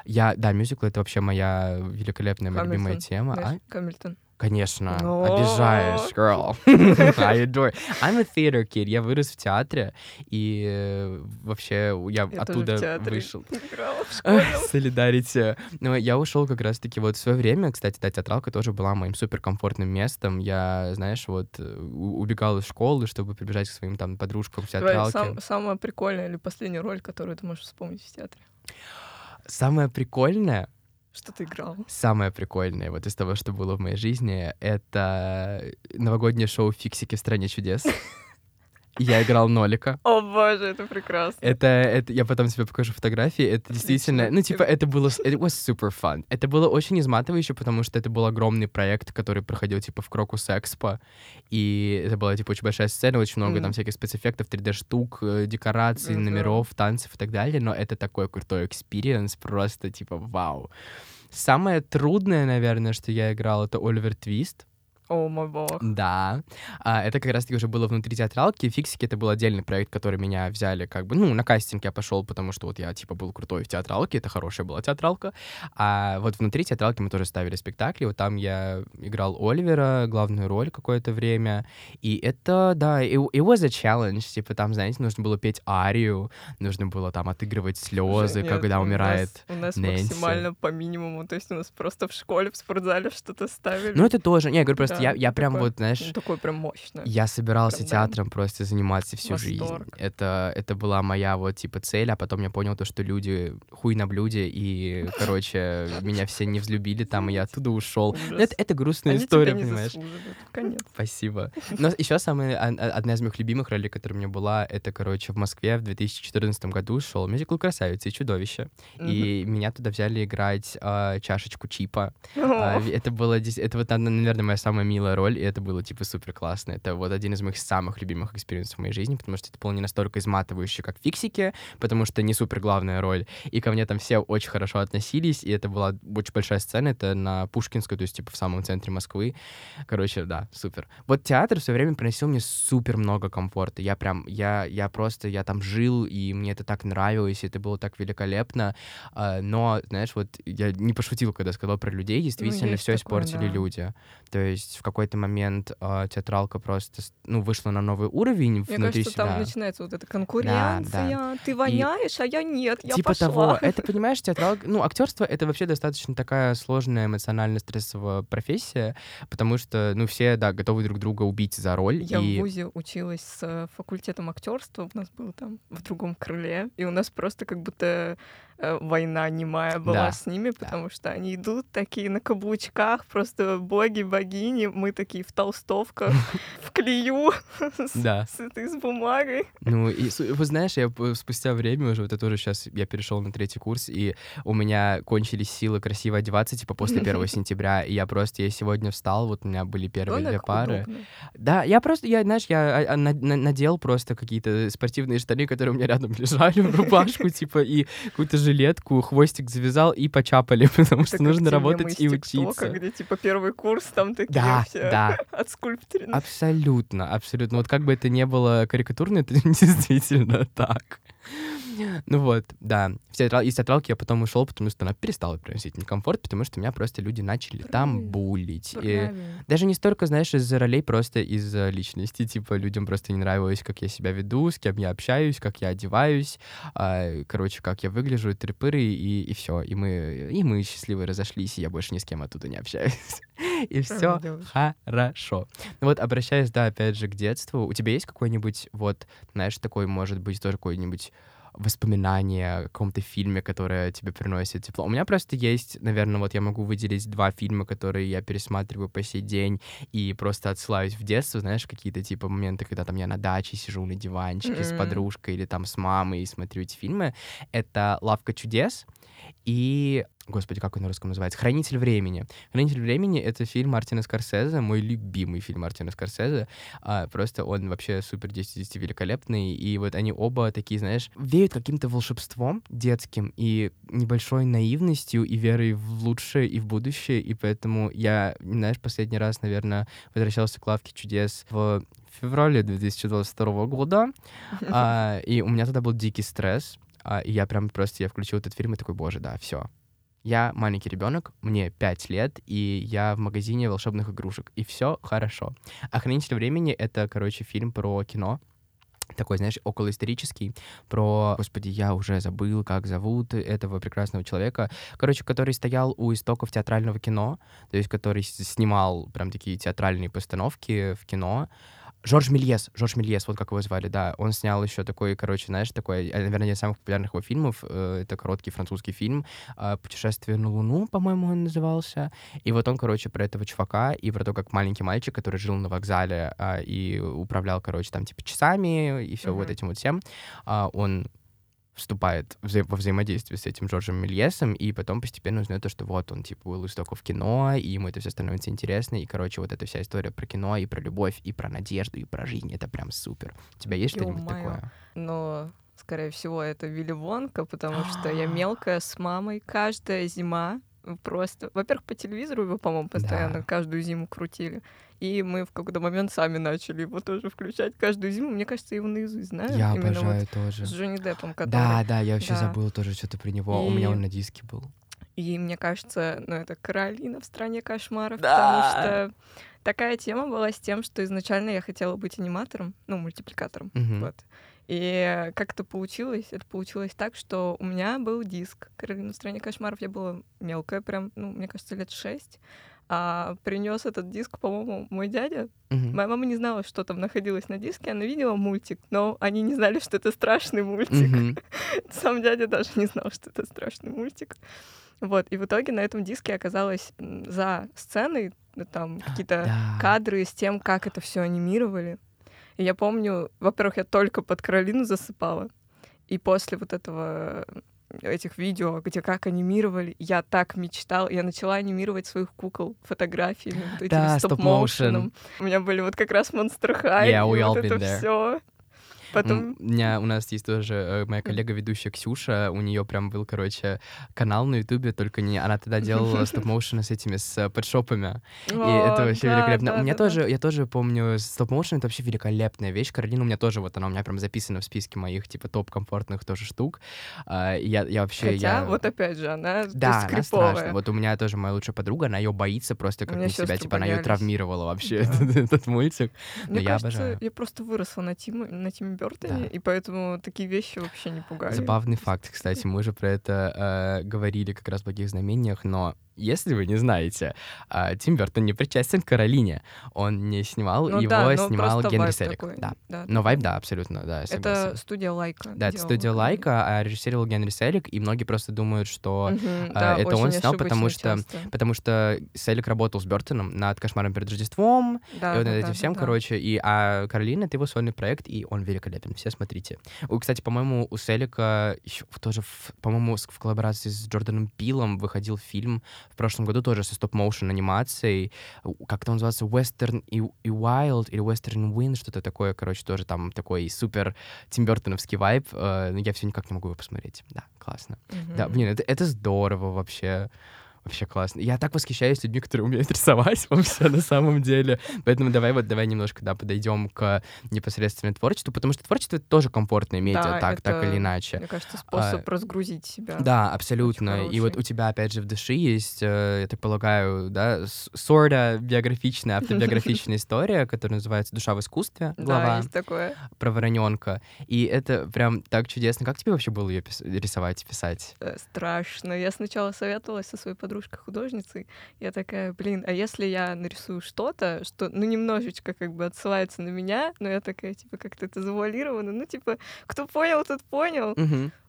Я, да, мюзикл это вообще моя великолепная, моя любимая тема. А? Камильтон. Конечно, обижаешь, girl. (laughs) I adore. I'm a theater kid. Я вырос в театре, и э, вообще я, Я оттуда вышел. (laughs) (laughs) Солидарите. Но я ушел как раз-таки вот в свое время, кстати, та театралка тоже была моим суперкомфортным местом. Я, знаешь, вот э, убегал из школы, чтобы прибежать к своим там подружкам в театралке. Сам, самая прикольная или последняя роль, которую ты можешь вспомнить в театре? Самое прикольное, что ты играл? Самое прикольное вот из того, что было в моей жизни, это новогоднее шоу «Фиксики в стране чудес». (laughs) Я играл Нолика. О боже, это прекрасно. Это, это, я потом тебе покажу фотографии. Это Отлично. действительно, ну типа это было, it was super fun. Это было очень изматывающе, потому что это был огромный проект, который проходил типа в Крокус Экспо, и это была типа очень большая сцена, очень много mm. там всяких спецэффектов, 3D штук, э, декораций, mm-hmm. номеров, танцев и так далее. Но это такой крутой experience, просто типа вау. Самое трудное, наверное, что я играл, это Оливер Твист. О, мой бог. Да. А, это как раз-таки уже было внутри театралки. Фиксики — это был отдельный проект, который меня взяли как бы... Ну, на кастинг я пошел, потому что вот я, типа, был крутой в театралке. Это хорошая была театралка. А вот внутри театралки мы тоже ставили спектакли. Вот там я играл Оливера, главную роль какое-то время. И это, да, it, it was a challenge. Типа там, знаете, нужно было петь арию, нужно было там отыгрывать слезы, когда умирает У нас, у нас максимально по минимуму. То есть у нас просто в школе, в спортзале что-то ставили. Ну, это тоже... Не, я говорю, просто просто я, я прям такое, вот, знаешь... Такое прям мощное. Я собирался прям, театром просто заниматься всю Восторг. жизнь. Это, это была моя вот, типа, цель, а потом я понял то, что люди хуй на блюде, и, (laughs) короче, меня все не взлюбили там, и я оттуда ушел. Это, это грустная Они история, понимаешь? Конец. (laughs) Спасибо. Но еще самая, одна из моих любимых ролей, которая у меня была, это, короче, в Москве в 2014 году шел мюзикл «Красавица и чудовище». И меня туда взяли играть э, чашечку чипа. Э, это было, это вот, наверное, моя самая самая милая роль, и это было, типа, супер классно. Это вот один из моих самых любимых experience ов в моей жизни, потому что это было не настолько изматывающе, как фиксики, потому что не супер главная роль. И ко мне там все очень хорошо относились, и это была очень большая сцена, это на Пушкинской, то есть, типа, в самом центре Москвы. Короче, да, супер. Вот театр все время приносил мне супер много комфорта. Я прям, я, я просто, я там жил, и мне это так нравилось, и это было так великолепно. А, но, знаешь, вот я не пошутил, когда сказал про людей, ну, действительно, ну, все испортили да. люди. То есть есть в какой-то момент э, театралка просто ну, вышла на новый уровень Мне внутри кажется, себя. там начинается вот эта конкуренция. Да, да. Ты воняешь, и, а я нет, я типа пошла. того. (laughs) Это, понимаешь, театралка... Ну, актерство — это вообще достаточно такая сложная эмоционально стрессовая профессия, потому что, ну, все, да, готовы друг друга убить за роль. Я и... в ВУЗе училась с э, факультетом актерства, у нас был там в другом крыле, и у нас просто как будто Э, война немая была да. с ними, потому да. что они идут такие на каблучках, просто боги, богини, мы такие в толстовках, (laughs) в клею, (laughs) с этой с бумагой. Ну, и вы знаешь, я спустя время уже, вот это уже сейчас, я перешел на третий курс, и у меня кончились силы красиво одеваться, типа, после 1 сентября, и я просто, я сегодня встал, вот у меня были первые две пары. Да, я просто, я, знаешь, я а, а, надел просто какие-то спортивные штаны, которые у меня рядом (laughs) лежали, в рубашку, типа, и какую-то жилетку, хвостик завязал и почапали, потому что нужно работать и учиться. где типа первый курс, там такие да, да. (laughs) отскульптерены. Абсолютно, абсолютно. Вот как бы это не было карикатурно, это (laughs) действительно так. (laughs) Ну вот, да. В театрал... Из театралки я потом ушел, потому что она перестала приносить мне комфорт, потому что меня просто люди начали Правильно. там булить. И даже не столько, знаешь, из-за ролей, просто из-за личности. (laughs) Типа, людям просто не нравилось, как я себя веду, с кем я общаюсь, как я одеваюсь, а, короче, как я выгляжу, трепыры, и, и все. И мы, и мы счастливы разошлись, и я больше ни с кем оттуда не общаюсь. (laughs) И все хорошо. Ну вот, обращаясь, да, опять же, к детству, у тебя есть какой-нибудь, вот, знаешь, такой, может быть, тоже какой-нибудь воспоминания о каком-то фильме, которое тебе приносит тепло. У меня просто есть, наверное, вот я могу выделить два фильма, которые я пересматриваю по сей день и просто отсылаюсь в детство, знаешь, какие-то типа моменты, когда там я на даче сижу на диванчике mm-hmm. с подружкой или там с мамой и смотрю эти фильмы. Это «Лавка чудес» и Господи, как он на русском называется? «Хранитель времени». «Хранитель времени» — это фильм Мартина Скорсезе, мой любимый фильм Мартина Скорсезе. А, просто он вообще супер 10 10 великолепный. И вот они оба такие, знаешь, веют каким-то волшебством детским и небольшой наивностью и верой в лучшее и в будущее. И поэтому я, знаешь, последний раз, наверное, возвращался к «Лавке чудес» в феврале 2022 года. А, и у меня тогда был дикий стресс. А, и я прям просто, я включил этот фильм и такой, боже, да, все, я маленький ребенок, мне 5 лет, и я в магазине волшебных игрушек, и все хорошо. А «Хранитель времени» — это, короче, фильм про кино, такой, знаешь, околоисторический, про, господи, я уже забыл, как зовут этого прекрасного человека, короче, который стоял у истоков театрального кино, то есть который снимал прям такие театральные постановки в кино, Жорж Мельес, Жорж Мельес, вот как его звали, да. Он снял еще такой, короче, знаешь, такой, э, наверное, один из самых популярных его фильмов. Э, это короткий французский фильм а, «Путешествие на Луну», по-моему, он назывался. И вот он, короче, про этого чувака и про то, как маленький мальчик, который жил на вокзале и управлял, короче, там, типа, часами и все mm-hmm. вот этим вот всем, он вступает вза- во взаимодействие с этим Джорджем Мельесом, и потом постепенно узнает то, что вот он, типа, был истоков кино, и ему это все становится интересно, и, короче, вот эта вся история про кино, и про любовь, и про надежду, и про жизнь, это прям супер. У тебя есть что-нибудь такое? Но, скорее всего, это Вилли Вонка, потому что я (gasps) мелкая с мамой каждая зима (laughs) просто... Во-первых, по телевизору его, по-моему, постоянно да. каждую зиму крутили. И мы в какой-то момент сами начали его тоже включать каждую зиму. Мне кажется, я его наизусть знаю. Я Именно обожаю вот тоже. С Джонни Деппом, который... Да, да, я вообще да. забыла тоже что-то про него. И... У меня он на диске был. И мне кажется, ну, это Каролина в стране кошмаров, да. потому что такая тема была с тем, что изначально я хотела быть аниматором, ну, мультипликатором. Угу. Вот. И как это получилось? Это получилось так, что у меня был диск «Каролина в стране кошмаров». Я была мелкая, прям, ну, мне кажется, лет шесть. А принес этот диск, по-моему, мой дядя. Uh-huh. Моя мама не знала, что там находилось на диске. Она видела мультик, но они не знали, что это страшный мультик. Uh-huh. (laughs) Сам дядя даже не знал, что это страшный мультик. Вот, и в итоге на этом диске оказалось за сценой там какие-то да. кадры с тем, как это все анимировали. И я помню, во-первых, я только под Каролину засыпала. И после вот этого этих видео, где как анимировали, я так мечтал, я начала анимировать своих кукол фотографиями, вот этим да, стоп-моушеном. У меня были вот как раз Monster High, yeah, и вот это все. Потом... У меня, у нас есть тоже э, моя коллега, ведущая Ксюша, у нее прям был, короче, канал на Ютубе, только не... Она тогда делала (laughs) стоп-моушены с этими, с э, подшопами. И это вообще великолепно. У меня тоже, я тоже помню, стоп-моушен — это вообще великолепная вещь. Каролина у меня тоже, вот она у меня прям записана в списке моих, типа, топ-комфортных тоже штук. А, я, я вообще... Хотя, вот опять же, она Да, она страшная. Вот у меня тоже моя лучшая подруга, она ее боится просто как не себя, типа, она ее травмировала вообще, (laughs) этот мультик. Мне кажется, я просто выросла на Тиме Бёртоне, да. и поэтому такие вещи вообще не пугали. Забавный факт, кстати, мы уже про это э, говорили как раз в «Благих знамениях», но если вы не знаете, а, Тим Бертон не причастен к Каролине. Он не снимал, ну, его да, снимал Генри Селик. Такой. Да. да. Но вайб, да, абсолютно, да, Это студия Лайка. Да, это студия Лайка, а режиссировал Генри Селик, и многие просто думают, что угу, а, это он снял, потому что, потому что Селик работал с Бертоном над «Кошмаром перед Рождеством», да, и вот да, этим да, всем, да, короче, и, а Каролина — это его сольный проект, и он великолепен, все смотрите. У, кстати, по-моему, у Селика еще тоже, по-моему, в коллаборации с Джорданом Пилом выходил фильм в прошлом году тоже со стоп-моушен анимацией. Как это называется? Western и, и Wild или Western Wind, что-то такое, короче, тоже там такой супер Тимбертоновский вайб. Э, но я все никак не могу его посмотреть. Да, классно. Mm-hmm. Да, блин, это, это здорово вообще. Вообще классно. Я так восхищаюсь людьми, которые умеют рисовать (laughs) вообще на самом деле. Поэтому давай вот давай немножко да, подойдем к непосредственно творчеству, потому что творчество — это тоже комфортное медиа, да, так, это, так или иначе. Мне кажется, способ а, разгрузить себя. Да, абсолютно. И вот у тебя, опять же, в душе есть, э, я так полагаю, да, сорта биографичная, автобиографичная (laughs) история, которая называется «Душа в искусстве», глава. Да, есть такое. Про вороненка. И это прям так чудесно. Как тебе вообще было ее рисовать, писать? Э, страшно. Я сначала советовалась со своей подругой, подружка художницей. Я такая, блин, а если я нарисую что-то, что, ну, немножечко как бы отсылается на меня, но я такая, типа, как-то это завуалировано, ну, типа, кто понял, тот понял.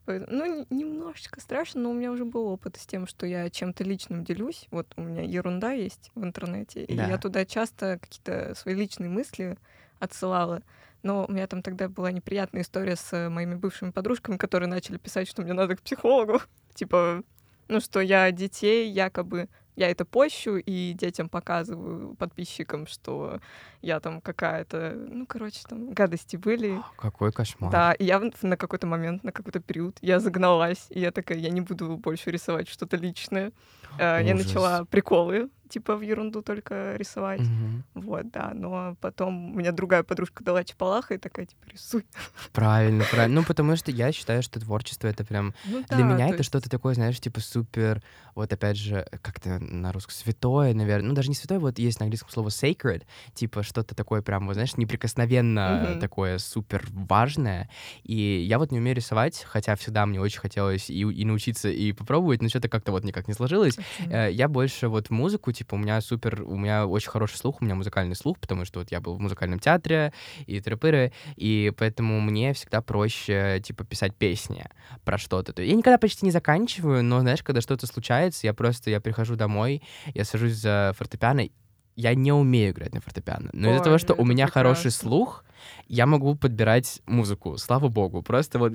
Ну, немножечко страшно, но у меня уже был опыт с тем, что я чем-то личным делюсь. Вот у меня ерунда есть в интернете, и да. я туда часто какие-то свои личные мысли отсылала. Но у меня там тогда была неприятная история с моими бывшими подружками, которые начали писать, что мне надо к психологу. (laughs) Типа, Ну, что я детей якобы я это пощу и детям показываю, подписчикам, что я там какая-то, ну, короче, там гадости были. Какой кошмар. Да, и я на какой-то момент, на какой-то период, я загналась, и я такая, я не буду больше рисовать что-то личное. Ужас. Я начала приколы типа в ерунду только рисовать. Мгм. Вот, да. Но потом у меня другая подружка дала чапалаха и такая, типа, рисуй. (laughs) Правильно, правильно. Ну, потому что я считаю, что творчество это прям Ну Для да, меня то это есть- что-то такое, знаешь, типа супер, вот опять же, как-то на русском, святое, наверное. Ну, даже не святое, вот есть на английском слово sacred, типа что-то такое прям, вот, знаешь, неприкосновенно Мгм. такое супер важное. И я вот не умею рисовать, хотя всегда мне очень хотелось и, и научиться, и попробовать, но что-то как-то вот никак не сложилось. Э, Я больше вот музыку, типа, у меня супер, у меня очень хороший слух, у меня музыкальный слух, потому что вот я был в музыкальном театре и тыры и поэтому мне всегда проще, типа, писать песни про что-то. То Я никогда почти не заканчиваю, но, знаешь, когда что-то случается, я просто, я прихожу домой, я сажусь за фортепиано, я не умею играть на фортепиано, но из-за того, что у меня хороший слух, я могу подбирать музыку, слава богу. Просто вот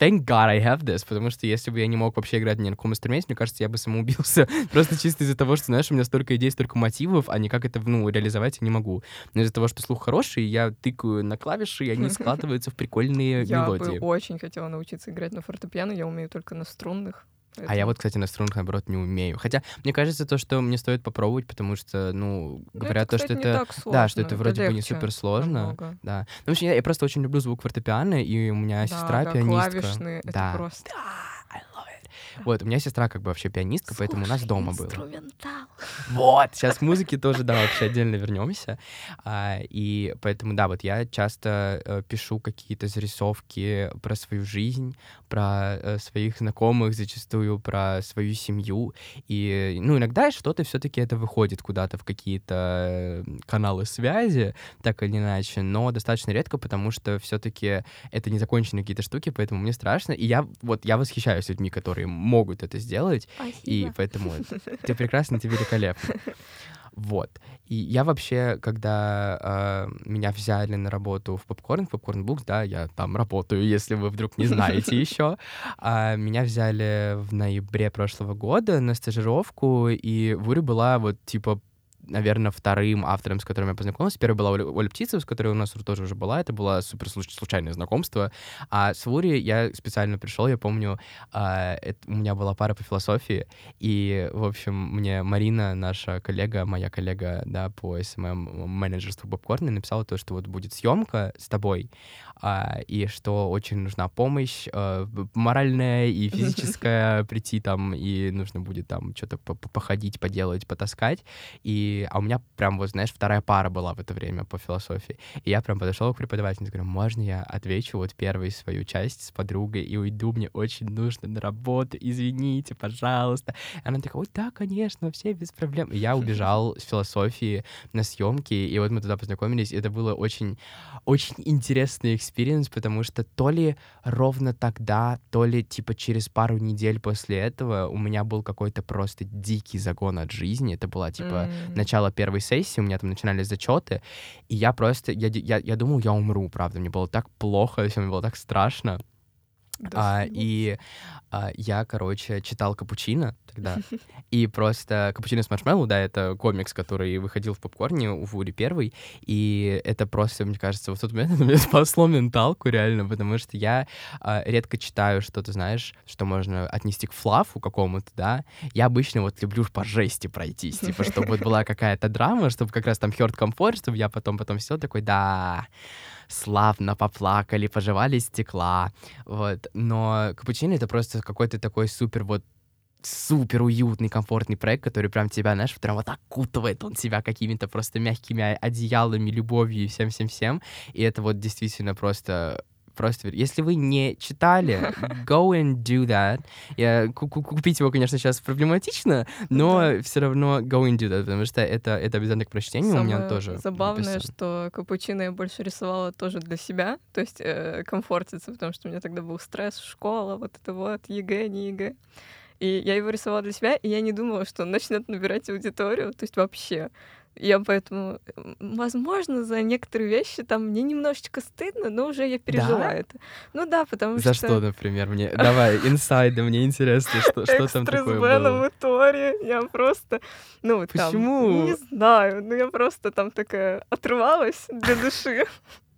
thank God I have this, потому что если бы я не мог вообще играть ни на каком инструменте, мне кажется, я бы самоубился. (laughs) Просто чисто из-за того, что, знаешь, у меня столько идей, столько мотивов, а никак это, ну, реализовать я не могу. Но из-за того, что слух хороший, я тыкаю на клавиши, и они (laughs) складываются в прикольные Я мелодии. бы очень хотела научиться играть на фортепиано, я умею только на струнных. А я поэтому- вот, кстати, на струнах, наоборот, не умею. Хотя, мне кажется, то, что мне стоит попробовать, потому что, ну, Ну, говорят то, кстати, что это... сложно, Да, что это вроде бы не легче супер сложно. намного. Да. Ну, в общем, я, я просто очень люблю звук фортепиано, и у меня Да, сестра да, пианистка. клавишные, это да. просто... Love it. Вот, у меня сестра как бы вообще пианистка, поэтому у нас Слушай, дома было. инструментал. Вот, сейчас к музыке тоже, да, вообще отдельно вернемся. А, и поэтому, да, вот я часто э, пишу какие-то зарисовки про свою жизнь, про э, своих знакомых, зачастую про свою семью. И, ну, иногда что-то все-таки это выходит куда-то в какие-то э, каналы связи, так или иначе, но достаточно редко, потому что все-таки это незаконченные какие-то штуки, поэтому мне страшно. И я вот я восхищаюсь людьми, которые могут это сделать, и Спасибо. поэтому (laughs) ты прекрасна, ты великолепна. Вот. И я вообще, когда э, меня взяли на работу в Попкорн, в Попкорн Букс, да, я там работаю, если вы вдруг не знаете (laughs) еще, а, меня взяли в ноябре прошлого года на стажировку, и Вуря была вот типа наверное, вторым автором, с которым я познакомился. Первой была Оля, Оля Птицева, с которой у нас тоже уже была. Это было супер случ- случайное знакомство. А с Вури я специально пришел, я помню, а, это- у меня была пара по философии, и, в общем, мне Марина, наша коллега, моя коллега, да, по СММ менеджерству Попкорна, написала то, что вот будет съемка с тобой, а, и что очень нужна помощь а, моральная и физическая прийти там, и нужно будет там что-то по- по- походить, поделать, потаскать. И, а у меня прям, вот, знаешь, вторая пара была в это время по философии. И я прям подошел к преподавателю и говорю, можно я отвечу вот первую свою часть с подругой и уйду, мне очень нужно на работу, извините, пожалуйста. Она такая, ой, да, конечно, все без проблем. И я убежал с философии на съемки, и вот мы туда познакомились, и это было очень, очень интересный experience, потому что то ли ровно тогда, то ли типа через пару недель после этого у меня был какой-то просто дикий загон от жизни. Это была типа М. начало первой сессии, у меня там начинались зачеты, и я просто, я, я, я думал, я умру, правда, мне было так плохо, всё, мне было так страшно. А, и а, я, короче, читал «Капучино» тогда, (laughs) и просто «Капучино с маршмеллоу», да, это комикс, который выходил в попкорне у Вури первый, и это просто, мне кажется, в тот момент это мне спасло менталку реально, потому что я а, редко читаю что-то, знаешь, что можно отнести к флафу какому-то, да, я обычно вот люблю по жести пройтись, типа, чтобы вот была (laughs) какая-то драма, чтобы как раз там хёрд комфорт, чтобы я потом потом сел такой, да, славно поплакали, пожевали стекла, вот. Но капучино это просто какой-то такой супер вот супер уютный, комфортный проект, который прям тебя, знаешь, прям вот окутывает он тебя какими-то просто мягкими одеялами, любовью и всем-всем-всем. И это вот действительно просто просто... Если вы не читали, (laughs) go and do that. Я, ку- ку- купить его, конечно, сейчас проблематично, но все равно go and do that, потому что это, это обязательно к прочтению у меня Самое тоже забавное, написано. что капучино я больше рисовала тоже для себя, то есть э, комфортиться, потому что у меня тогда был стресс, школа, вот это вот, ЕГЭ, не ЕГЭ. И я его рисовала для себя, и я не думала, что он начнет набирать аудиторию, то есть вообще. Я поэтому, возможно, за некоторые вещи там мне немножечко стыдно, но уже я пережила Да? это. Ну да, потому За что... что, например, мне? Давай, инсайды, мне интересно, что, что там Экстра такое было. Тори. Я просто, ну, там, Почему? не знаю, ну я просто там такая отрывалась для души. (laughs)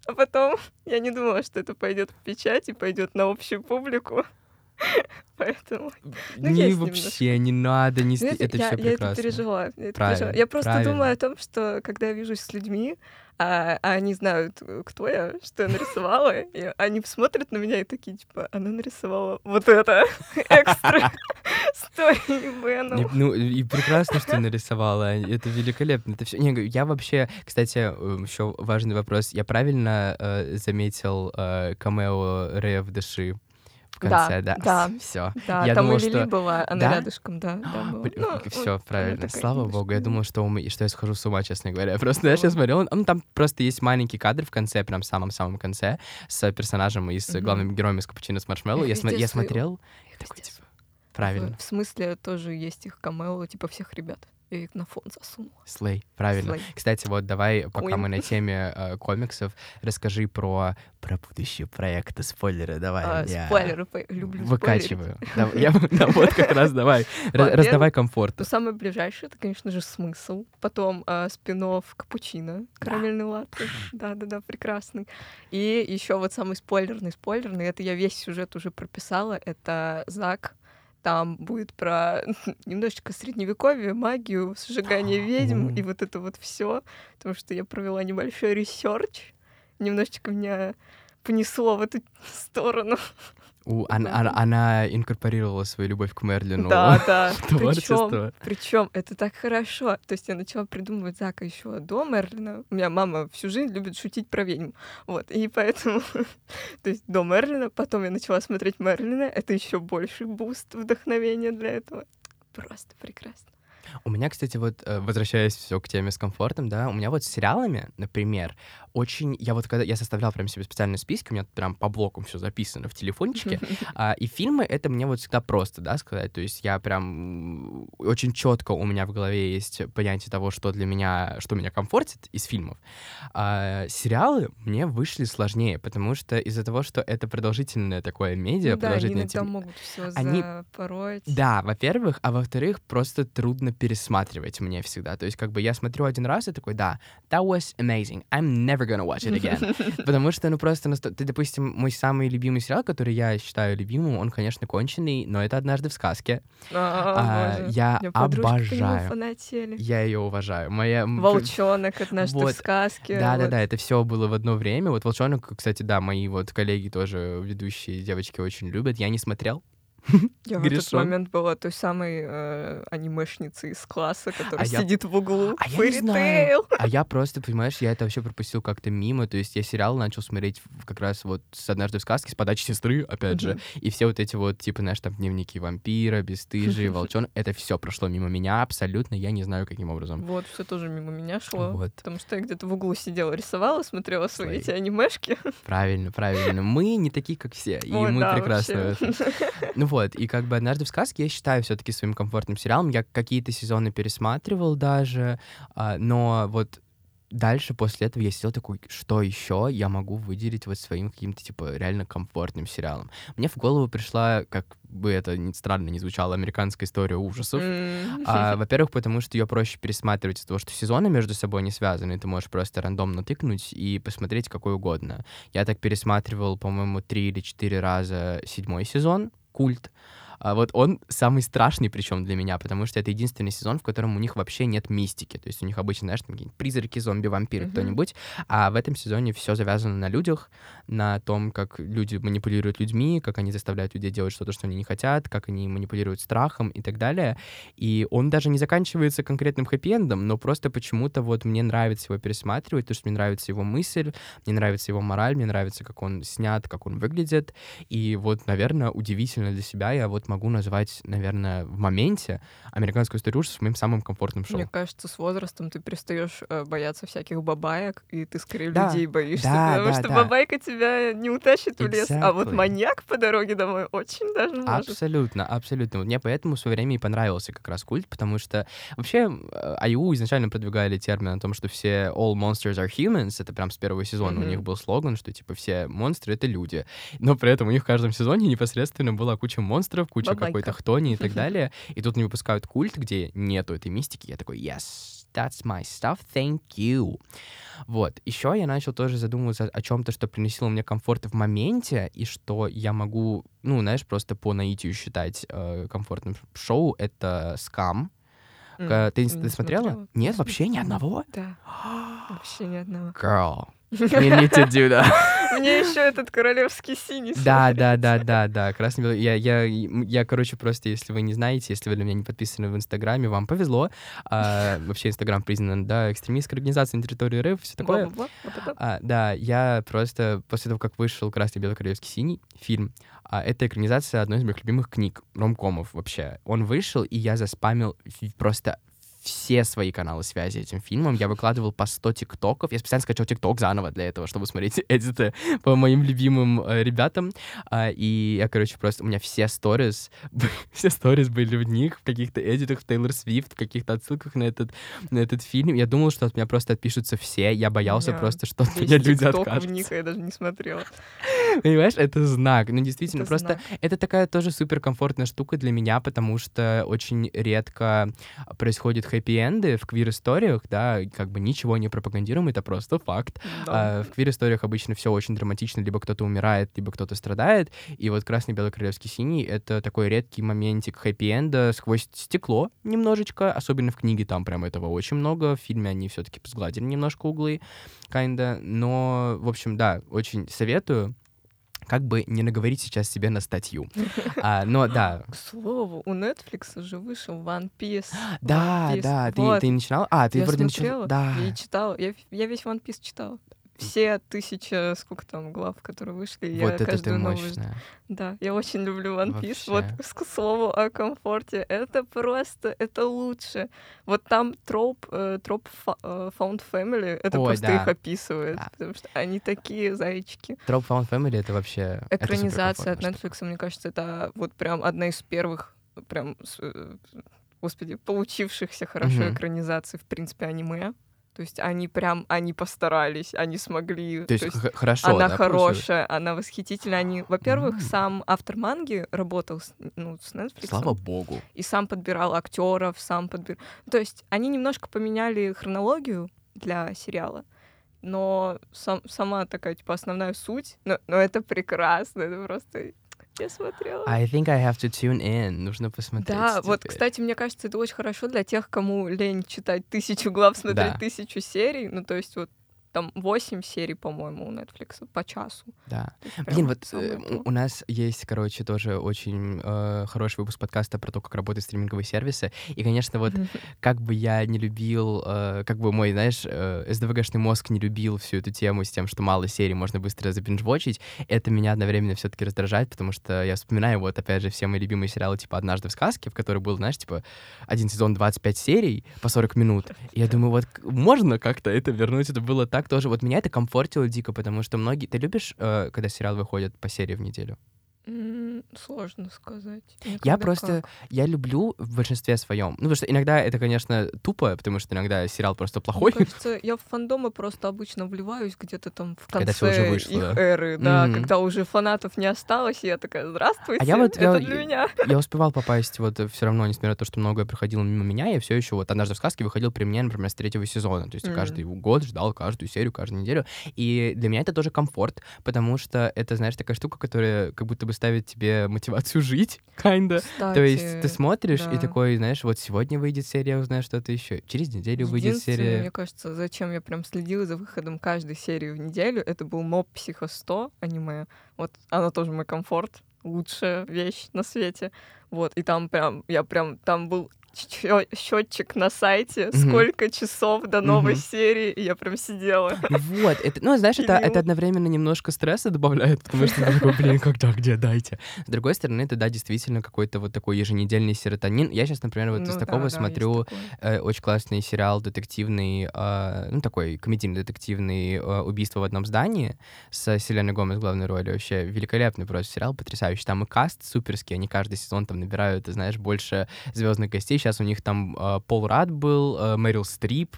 А потом я не думала, что это пойдет в печать и пойдет на общую публику. (laughs) Поэтому ну, не вообще, не надо, не Знаете, это я, все я прекрасно. это пережила. Я, это пережила. Я просто правильно. думаю о том, что когда я вижусь с людьми, а, а они знают, э, кто я, что я нарисовала, и они смотрят на меня и такие, типа, она нарисовала вот это (laughs) экстра (laughs) Бену. ну, и прекрасно, что нарисовала. Это великолепно. Это все. Не, я вообще, кстати, еще важный вопрос. Я правильно э, заметил э, камео Рэя в Дыши в Да, конце, да? да. Все. Да, я там думал, и Лили что- была, она Да? рядышком, да. да была. Ну, все вот правильно. Слава немножко, богу. Я ну, думал, что, мы, что я схожу с ума, честно говоря. (laughs) Просто я сейчас смотрел, ну, там просто есть маленький кадр в конце, прям в самом-самом конце, с персонажем и с Мгм. главным героем из Капучино с Маршмеллоу. Я, везде я смотрел, Их такой, типа, правильно. В смысле, тоже есть их камео, типа всех ребят. Их на фон засунула. Слей, правильно. Слей. Кстати, вот давай, пока Queen. мы на теме э, комиксов, расскажи про, про будущие проекты, спойлеры, давай. А, я Спойлеры, по- люблю. Выкачиваю. (laughs) Я- да, вот как раз давай. Раздавай комфорт. Ну, самое ближайшее, это, конечно же, смысл. Потом э, спин капучино, карамельный латте. Да-да-да, прекрасный. И еще вот самый спойлерный, спойлерный, это я весь сюжет уже прописала, это Зак. Там будет про (laughs) немножечко средневековье, магию, сжигание ведьм и вот это вот все. Потому что я провела небольшой research. Немножечко меня понесло в эту (laughs) сторону. У- она, она- она инкорпорировала свою любовь к Мерлину. Да, (laughs) да. в Причем, творчество. причем это так хорошо. То есть я начала придумывать Зака еще до Мерлина. У меня мама всю жизнь любит шутить про ведьм. Вот. И поэтому, (laughs) то есть до Мерлина, потом я начала смотреть Мерлина. Это еще больший буст вдохновения для этого. Просто прекрасно. У меня, кстати, вот, э, возвращаясь все к теме с комфортом, да, у меня вот с сериалами, например, очень... Я вот когда... Я составлял прям себе специальные списки, у меня прям по блокам все записано в телефончике, (laughs) А, и фильмы это мне вот всегда просто, да, сказать. То есть я прям очень четко у меня в голове есть понятие того, что для меня, что меня комфортит из фильмов. А, сериалы мне вышли сложнее, потому что из-за того, что это продолжительное такое медиа, Ну да, они продолжительное иногда теле- могут все Они- запороть. да, во-первых, а во-вторых, просто трудно пересматривать мне всегда. То есть, как бы я смотрю один раз и такой, да, that was amazing, I'm never gonna watch it again. (laughs) Потому что, ну, просто, ты, допустим, мой самый любимый сериал, который я считаю любимым, он, конечно, конченый, но это «Однажды в сказке». А, А, я обожаю. Я ее уважаю. Моя... Волчонок, однажды Вот. в сказке. Да, да, вот. да, это все было в одно время. Вот волчонок, кстати, да, мои вот коллеги тоже ведущие девочки очень любят. Я не смотрел. (laughs) Я в этот момент была той самой э, анимешницей из класса, которая А я- сидит в углу. А я не Fairy знаю. Tail. А я просто, понимаешь, я это вообще пропустил как-то мимо. То есть я сериал начал смотреть как раз вот с «Однажды в сказке», с подачи сестры, опять же. И все вот эти вот, типа, знаешь, там, дневники вампира, бесстыжие, (laughs) волчонок, это все прошло мимо меня абсолютно, я не знаю, каким образом. Вот, все тоже мимо меня шло. Вот. Потому что я где-то в углу сидела, рисовала, смотрела свои эти анимешки. Правильно, правильно. Мы не такие, как все, и Ой, мы да, этом. Ну вот, и как бы «Однажды в сказке» я считаю все таки своим комфортным сериалом. Я какие-то сезоны пересматривал даже, а, но вот дальше после этого я сидел такой, что еще я могу выделить вот своим каким-то, типа, реально комфортным сериалом. Мне в голову пришла, как бы это ни странно не звучало, американская история ужасов. М. А, во-первых, потому что ее проще пересматривать из-за того, что сезоны между собой не связаны, ты можешь просто рандомно тыкнуть и посмотреть какой угодно. Я так пересматривал, по-моему, три или четыре раза седьмой сезон, культ. А вот он самый страшный, причем для меня, потому что это единственный сезон, в котором у них вообще нет мистики. То есть у них обычно, знаешь, там какие-нибудь призраки, зомби, вампиры, Мгм. кто-нибудь. А в этом сезоне все завязано на людях, на том, как люди манипулируют людьми, как они заставляют людей делать что-то, что они не хотят, как они манипулируют страхом и так далее. И он даже не заканчивается конкретным хэппи-эндом, но просто почему-то вот мне нравится его пересматривать, потому что мне нравится его мысль, мне нравится его мораль, мне нравится, как он снят, как он выглядит. И вот, наверное, удивительно для себя, я вот вот могу назвать, наверное, в моменте американскую историю ужасов моим самым комфортным шоу. Мне кажется, с возрастом ты перестаешь э, бояться всяких бабаек, и ты скорее Да, людей боишься, да, потому да, что да. бабайка тебя не утащит в лес, а вот Exactly. маньяк по дороге домой очень даже может. Абсолютно, абсолютно. Вот мне поэтому в свое время и понравился как раз культ, потому что вообще э, IU изначально продвигали термин о том, что все all monsters are humans, это прям с первого сезона у Мгм. них был слоган, что типа все монстры — это люди. Но при этом у них в каждом сезоне непосредственно была куча монстров, куча Бабайка. какой-то хтони и так далее. И тут они выпускают культ, где нету этой мистики. Я такой, yes, that's my stuff, thank you. Вот. Еще я начал тоже задумываться о чем-то, что приносило мне комфорт в моменте, и что я могу, ну, знаешь, просто по наитию считать э, комфортным шоу. Это «Скам». Э, Ты, не ты смотрела? смотрела. Нет, вообще ни одного? Да, (gasps) вообще ни одного. Girl, you need to do that. Мне еще этот королевский синий Да, да, да, да, да. Красный белый. Я, я, я, короче, просто, если вы не знаете, если вы для меня не подписаны в Инстаграме, вам повезло. А, (laughs) вообще, Инстаграм признан, да, экстремистской организацией на территории РФ, все такое. Бла-бла-бла. А, да, я просто после того, как вышел «Красный, белый, королевский, синий» фильм, а, это экранизация одной из моих любимых книг, ромкомов вообще. Он вышел, и я заспамил просто все свои каналы связи этим фильмом. Я выкладывал по 100 тиктоков. Я специально скачал тикток заново для этого, чтобы смотреть (laughs) эдиты по моим любимым э, ребятам. А, и я, короче, просто... У меня все сторис, (laughs) все сторис были в них, в каких-то эдитах, в Тейлор Свифт, в каких-то отсылках на этот, на этот фильм. Я думал, что от меня просто отпишутся все. Я боялся Я просто, что от меня люди ТикТок в откажутся. них я даже не смотрела. (laughs) Понимаешь, это знак. Ну, действительно, Это просто знак. это такая тоже суперкомфортная штука для меня, потому что очень редко происходят хэппи-энды в квир-историях, да, как бы ничего не пропагандируем, это просто факт. Да. А в квир-историях обычно все очень драматично, либо кто-то умирает, либо кто-то страдает, и вот «Красный, белый, королевский, синий» — это такой редкий моментик хэппи-энда сквозь стекло немножечко, особенно в книге там прям этого очень много, в фильме они все таки сгладили немножко углы, kinda, но, в общем, да, очень советую, как бы не наговорить сейчас себе на статью. (laughs) А, но да, К слову, у Netflix же вышел One Piece. да, One Piece. да, ты, Вот. ты начинал? А, ты я вроде смотрела, начал. Да. я и читала. Я, я весь One Piece читала. Все тысяча, сколько там глав, которые вышли, я Вот это ты каждую новую... мощная. Да, я очень люблю One Piece. Вот Вообще. к слову о комфорте, это просто, это лучше. Вот там троп, э, троп фа- э, Found Family, это Ой, просто да. их описывает, Да. потому что они такие зайчики. Trope Found Family — это вообще... это Экранизация от суперкомфортная Netflix, мне кажется, это вот прям одна из первых, прям, э, господи, получившихся хорошо Мгм. экранизаций, в принципе, аниме. То есть они прям, они постарались, они смогли. То есть, х- хорошо, она да, хорошая, она восхитительная. Они, во-первых, М. сам автор манги работал с, ну, с Netflix. Слава богу. И сам подбирал актеров, сам подбирал. То есть они немножко поменяли хронологию для сериала. Но сам, сама такая, типа, основная суть, но, но это прекрасно, это просто... Я смотрела. I think I have to tune in. Нужно посмотреть Да, вот, теперь. кстати, мне кажется, это очень хорошо для тех, кому лень читать тысячу глав, смотреть Да. тысячу серий. Ну, то есть вот там 8 серий, по-моему, у Netflix по часу. Да. Блин, вот э, у нас есть, короче, тоже очень э, хороший выпуск подкаста про то, как работают стриминговые сервисы. И, конечно, вот как бы я не любил, э, как бы мой, знаешь, э, СДВГшный мозг не любил всю эту тему с тем, что мало серий можно быстро забинжвочить, это меня одновременно все таки раздражает, потому что я вспоминаю вот, опять же, все мои любимые сериалы, типа «Однажды в сказке», в который был, знаешь, типа, один сезон 25 серий по 40 минут. И я думаю, вот можно как-то это вернуть? Это было так тоже. Вот меня это комфортило дико, потому что многие... Ты любишь, э, когда сериал выходит по серии в неделю? Сложно сказать. Я Никогда просто, как. я люблю в большинстве своем. Ну, потому что иногда это, конечно, тупо, потому что иногда сериал просто Мне плохой. кажется, я в фандомы просто обычно вливаюсь где-то там в Когда конце всё уже вышло, их да. эры, да, Мгм. когда уже фанатов не осталось, и я такая, здравствуйте, А я вот- это я- для меня. Я успевал попасть, вот все равно, несмотря на то, что многое проходило мимо меня, я все еще вот однажды в сказке выходил при мне, например, с третьего сезона. То есть я Мгм. каждый год ждал каждую серию, каждую неделю. И для меня это тоже комфорт, потому что это, знаешь, такая штука, которая как будто бы ставит тебе мотивацию жить, kinda. То есть ты Кстати, смотришь и да. такой, знаешь, вот сегодня выйдет серия, узнаю что-то еще, через неделю выйдет серия. мне кажется, зачем я прям следила за выходом каждой серии в неделю, это был Моб Психо 100 аниме. Вот оно тоже мой комфорт, лучшая вещь на свете. Вот, и там прям, я прям, там был счетчик на сайте, Мгм. сколько часов до новой Мгм. серии, и я прям сидела. Вот, это, ну, знаешь, это, это одновременно немножко стресса добавляет, потому что ты такой, блин, когда, где, дайте. С другой стороны, это, да, действительно какой-то вот такой еженедельный серотонин. Я сейчас, например, вот из Ну такого да, смотрю э, очень классный сериал детективный, э, ну, такой комедийно-детективный э, «Убийство в одном здании» с Селеной Гомес в главной роли. Вообще великолепный просто сериал, потрясающий. Там и каст суперский, они каждый сезон там набирают, ты знаешь, больше звездных гостей. Сейчас у них там э, Пол Рад был, э, Мэрил Стрип,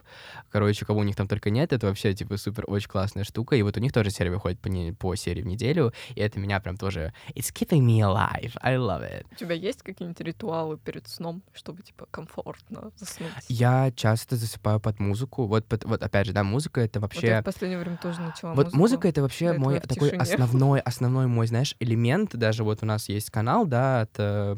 короче, кого у них там только нет, это вообще, типа, супер, очень классная штука. И вот у них тоже серия выходит по, не- по серии в неделю, и это меня прям тоже... It's keeping me alive. I love it. У тебя есть какие-нибудь ритуалы перед сном, чтобы, типа, комфортно заснуть? Я часто засыпаю под музыку. Вот, под- вот опять же, да, музыка — это Вот я вообще... в последнее время тоже начала Вот музыку. музыка это вообще мой такой тишине. основной, (laughs) основной мой, знаешь, элемент. Даже вот у нас есть канал, да, от э,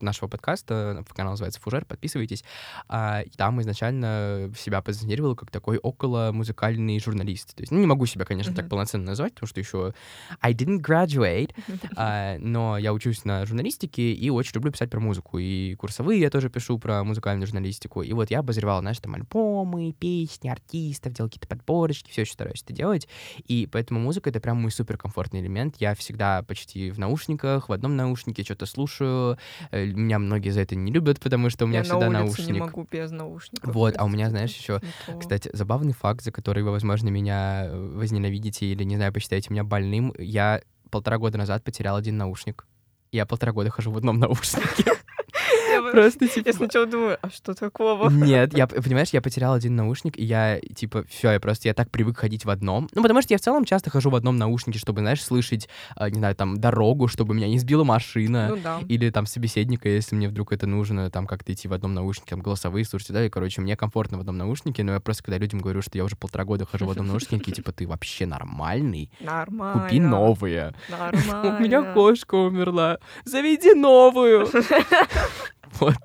нашего подкаста, канал называется Фужер, подписывайтесь. А, там изначально себя позиционировал как такой около музыкальный журналист. То есть, ну, не могу себя, конечно, так полноценно назвать, потому что еще I didn't graduate, (laughs) а, но я учусь на журналистике и очень люблю писать про музыку. И курсовые я тоже пишу про музыкальную журналистику. И вот я обозревал, знаешь, там альбомы, песни, артистов, делал какие-то подборочки, все еще стараюсь это делать. И поэтому музыка — это прям мой суперкомфортный элемент. Я всегда почти в наушниках, в одном наушнике что-то слушаю. Э, Меня многие за это не любят, потому что меня я всегда на наушник. не могу без наушников. Вот, а у меня, знаешь, еще то. кстати, забавный факт, за который вы, возможно, меня э, возненавидите или, не знаю, посчитаете меня больным. Я полтора года назад потерял один наушник. Я полтора года хожу в одном (laughs) наушнике. Просто, типа... Я сначала думаю, а что такого? Нет, я, понимаешь, я потерял один наушник, и я, типа, все, я просто, я так привык ходить в одном. Ну, потому что я в целом часто хожу в одном наушнике, чтобы, знаешь, слышать, а, не знаю, там, дорогу, чтобы меня не сбила машина. Ну да. Или там собеседника, если мне вдруг это нужно, там как-то идти в одном наушнике, там голосовые слушать, да, и, короче, мне комфортно в одном наушнике, но я просто, когда людям говорю, что я уже полтора года хожу в одном наушнике, типа, ты вообще нормальный? Нормально. Купи новые. Нормально. (laughs) У меня кошка умерла. Заведи новую. (laughs) (laughs) Вот.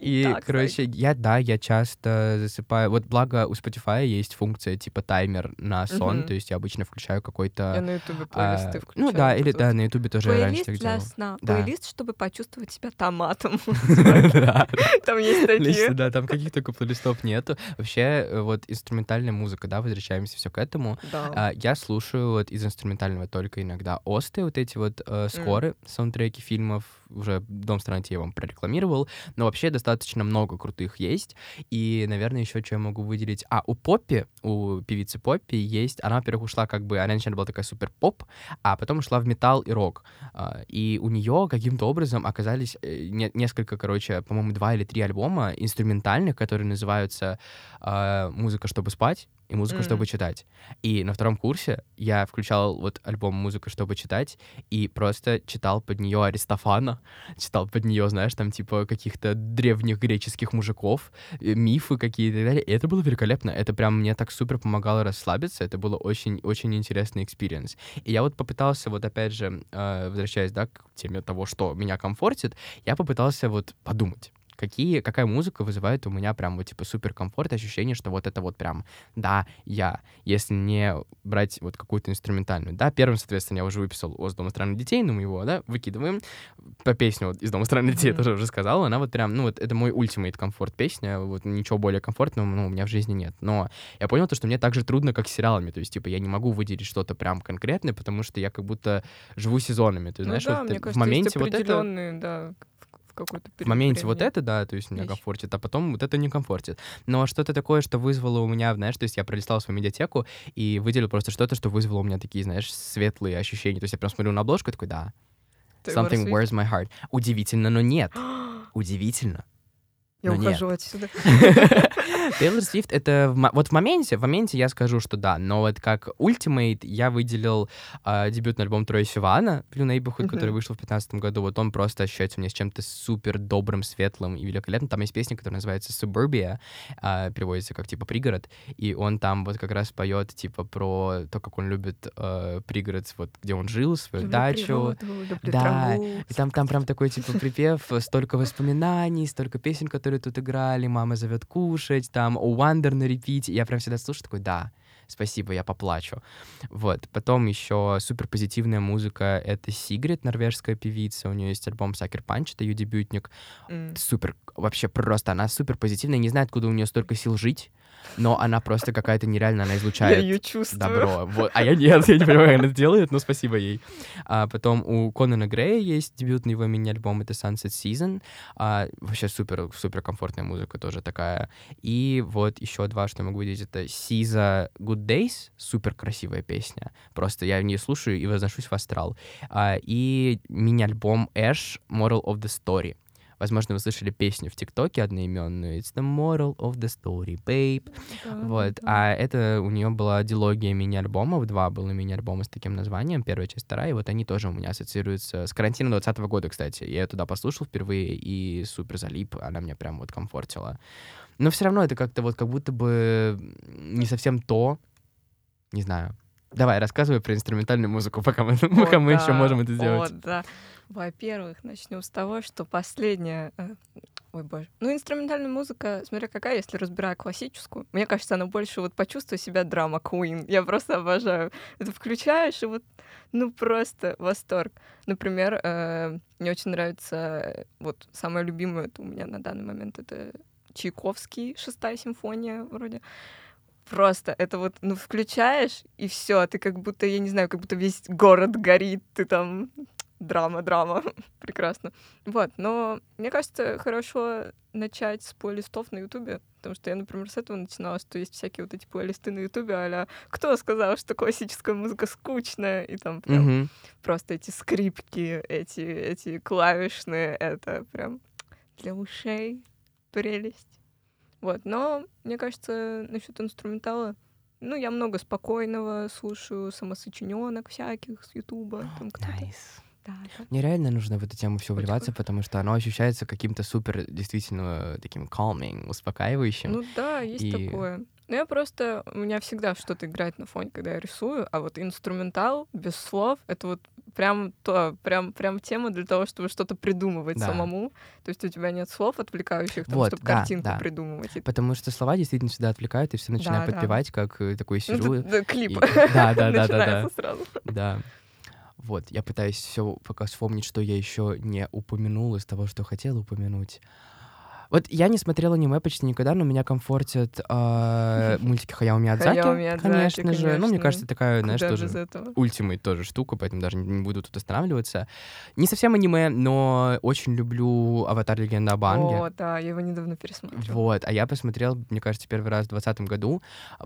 И, Да, короче, я, да, я часто засыпаю. Вот благо у Spotify есть функция типа таймер на сон, Мгм. то есть я обычно включаю Я какой-то... на ютубе а, плейлисты ну включаю. да, вот или да, на ютубе тоже раньше Плейлист так для делал. сна. Да. Плейлист, чтобы почувствовать себя томатом. (laughs) Да, Там есть такие. да, там каких только плейлистов нету. Вообще, э, вот инструментальная музыка, да, возвращаемся все к этому. Да. А, Я слушаю вот из инструментального только иногда осты, вот эти вот э, скоры, саундтреки фильмов, уже «Дом страны я вам прорекламировал, но вообще достаточно много крутых есть, и, наверное, еще что я могу выделить. А, у Поппи, у певицы Поппи есть, она, во-первых, ушла как бы, она раньше была такая супер поп, а потом ушла в металл и рок, А, и у нее каким-то образом оказались э, не- несколько, короче, по-моему, два или три альбома инструментальных, которые называются а, «Музыка, чтобы спать», и музыка, Мгм. чтобы читать. И на втором курсе я включал вот альбом «Музыка, чтобы читать» и просто читал под нее Аристофана, (laughs) читал под нее, знаешь, там типа каких-то древних греческих мужиков, э, мифы какие-то и далее. И это было великолепно. Это прям мне так супер помогало расслабиться. Это было очень-очень интересный experience. И я вот попытался, вот опять же, э, возвращаясь, да, к теме того, что меня комфортит, я попытался вот подумать, какие, какая музыка вызывает у меня прям вот типа супер комфорт, ощущение, что вот это вот прям, да, я, если не брать вот какую-то инструментальную. Да, первым, соответственно, я уже выписал «Оз Дома странных детей», но мы его, да, выкидываем. По песню вот из «Дома странных детей» я Мгм. тоже уже сказал, она вот прям, ну вот это мой ультимейт комфорт песня, вот ничего более комфортного, ну, у меня в жизни нет. Но я понял то, что мне так же трудно, как с сериалами, то есть, типа, я не могу выделить что-то прям конкретное, потому что я как будто живу сезонами, ты Ну знаешь, да, вот мне кажется, в моменте вот это... да, в- какой-то В моменте вот времени. это, да, то есть меня вещь. комфортит, а потом вот это не комфортит. Но что-то такое, что вызвало у меня, знаешь, то есть я пролистал свою медиатеку и выделил просто что-то, что вызвало у меня такие, знаешь, светлые ощущения. То есть я прям смотрю на обложку и такой, да, Тейлор something wears my heart. Удивительно, но нет. (gasps) Удивительно. Я но нет. ухожу отсюда. (laughs) Тейлор Свифт — это... вот в моменте, в моменте я скажу, что да, но вот как Ultimate я выделил а, дебютный альбом Троя Сивана, Blue Neighborhood, который Мгм. вышел в 2015 году. Вот он просто ощущается мне с чем-то супер добрым, светлым и великолепным. Там есть песня, которая называется Suburbia, а, переводится как типа пригород, и он там вот как раз поет типа про то, как он любит э, пригород, вот где он жил, свою Люблю дачу. природу, люблю Да, траву. И там, там прям такой, типа, припев, э, столько воспоминаний, столько песен, которые тут играли, мама зовет кушать, там, Wonder на репите. Я прям всегда слушаю, такой, да, спасибо, я поплачу. Вот. Потом еще супер позитивная музыка — это Сигрид, норвежская певица. У нее есть альбом Сакер Панч, это ее дебютник. М. Супер, вообще просто, она супер позитивная. Не знаю, откуда у нее столько сил жить, но она просто какая-то нереальная, она (laughs) Я излучает ее чувствую. добро. Вот. А я нет, (laughs) я не понимаю, как она это делает, но спасибо ей. А потом у Конана Грея есть дебютный его мини-альбом, это Sunset Season. А, вообще супер, супер комфортная музыка тоже такая. И вот еще два, что я могу выделить, это Сиза Good Days, супер красивая песня. Просто я в нее слушаю и возношусь в астрал. А, и мини-альбом Ash, Moral of the Story. Возможно, вы слышали песню в ТикТоке одноименную. It's the moral of the story, babe. Да, Вот, да. а это у нее была дилогия мини-альбомов, два было мини-альбома с таким названием, первая часть, вторая, и вот они тоже у меня ассоциируются с карантином 20 года, кстати. Я туда послушал впервые и супер залип, она меня прям вот комфортила. Но все равно это как-то вот как будто бы не совсем то, не знаю. Давай, рассказывай про инструментальную музыку, пока мы, (laughs) пока О, мы еще да, можем это сделать. О, да. Во-первых, начнем с того, что последняя... э, Ой, боже. Ну, инструментальная музыка, смотря какая, если разбирая классическую, мне кажется, она больше вот почувствуй себя драма Queen. Я просто обожаю. Это включаешь, и вот, ну, просто восторг. Например, э, мне очень нравится, э, вот, самое любимое это у меня на данный момент это Чайковский, шестая симфония вроде. Просто это вот, ну, включаешь, и все, ты как будто, я не знаю, как будто весь город горит, ты там драма, драма, (laughs) прекрасно. Вот, но мне кажется, хорошо начать с плейлистов на Ютубе, потому что я, например, с этого начинала, что есть всякие вот эти плейлисты на Ютубе, а кто сказал, что классическая музыка скучная, и там прям Мгм. просто эти скрипки, эти, эти клавишные, это прям для ушей прелесть. Вот, но мне кажется, насчет инструментала, ну, я много спокойного слушаю, самосочиненок всяких с Ютуба. Там кто-то. Nice. Да, да. Мне реально нужно в эту тему все Очень вливаться, хорошо. потому что оно ощущается каким-то супер, действительно, таким calming, успокаивающим. Ну да, есть И- такое. Но я просто, у меня всегда что-то играет на фоне, когда я рисую, а вот инструментал без слов — это вот прям то, прям, прям тема для того, чтобы что-то придумывать Да. самому. То есть у тебя нет слов отвлекающих, там, Вот, чтобы да, картинку да. придумывать. Потому что слова действительно всегда отвлекают, и все начинают Да, да. подпевать, как э, такой (laughs) Ну, сижу. тут, да, клип. и- (laughs) Да, да, да, да, да. Сразу. Да. Вот, я пытаюсь все пока вспомнить, что я еще не упомянул из того, что хотел упомянуть. Вот я не смотрел аниме почти никогда, но меня комфортят э, (laughs) мультики Хаяо Миядзаки, Хаяо Миядзаки, конечно же. Ну, мне кажется, такая, знаешь, Куда тоже ультимейт тоже штука, поэтому даже не буду тут останавливаться. Не совсем аниме, но очень люблю «Аватар. Легенда об Аанге». О, да, я его недавно пересмотрела. Вот, а я посмотрел, мне кажется, первый раз в 2020 году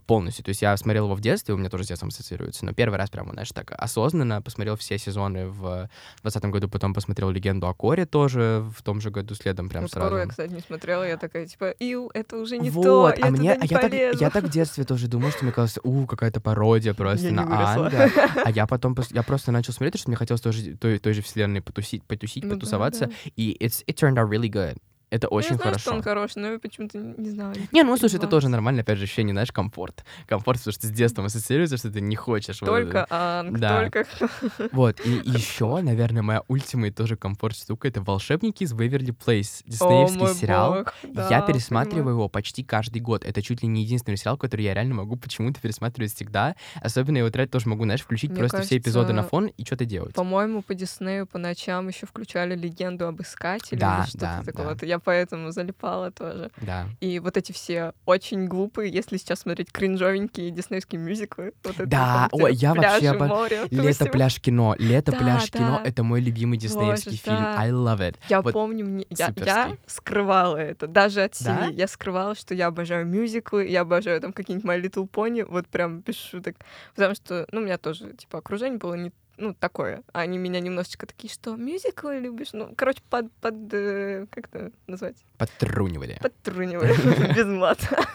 полностью. То есть я смотрел его в детстве, у меня тоже с детством ассоциируется, но первый раз прямо, знаешь, так осознанно посмотрел все сезоны в 2020 году, потом посмотрел «Легенду о Коре» тоже в том же году следом прям Ну, сразу. скоро я, кстати, не смотрела, я такая, типа, ил, это уже не вот, то, а я мне, туда а не я так, я так в детстве тоже думал, что мне казалось, у, какая-то пародия просто Я на. Анга. (laughs) А я потом, я просто начал смотреть, что мне хотелось тоже той, той же вселенной потусить, потусить, Ну да, потусоваться, да. и it's, it turned out really good. Это Ну, очень я знаю, хорошо. что он хороший, но я почему-то не знаю. Не, ну слушай, это тоже нормально, опять же, ощущение, знаешь, комфорт. Комфорт, потому что с детством ассоциируется, что ты не хочешь. вот Только это. Анг, Да. только... (laughs) Вот, и (laughs) еще, наверное, моя ультимейт тоже комфорт штука — это «Волшебники из Веверли Плейс», диснеевский О, сериал. бог, да, я пересматриваю понимаю. его почти каждый год. Это чуть ли не единственный сериал, который я реально могу почему-то пересматривать всегда. Особенно его тратить тоже могу, знаешь, включить Мне просто все эпизоды на кажется, фон и что-то делать. По-моему, по Диснею по ночам еще включали легенду об искателе Да, или что-то да, такое. да. Вот я поэтому залипала тоже. Да. И вот эти все очень глупые, если сейчас смотреть кринжовенькие диснеевские мюзиклы. Вот это Да, там, где я вообще пляжи, обо- море, «Лето, пляж, кино». «Лето, Да, пляж, кино» да. — это мой любимый диснеевский Боже, фильм. да. I love it. Я Вот помню, мне, я, я скрывала это, даже от Да? семьи. Я скрывала, что я обожаю мюзиклы, я обожаю там какие-нибудь My Little Pony, вот прям без шуток. Потому что, ну, у меня тоже, типа, окружение было не ну, такое. Они меня немножечко такие, что мюзиклы любишь? Ну, короче, под, под э, как это назвать? подтрунивали. Подтрунивали (laughs) без мата.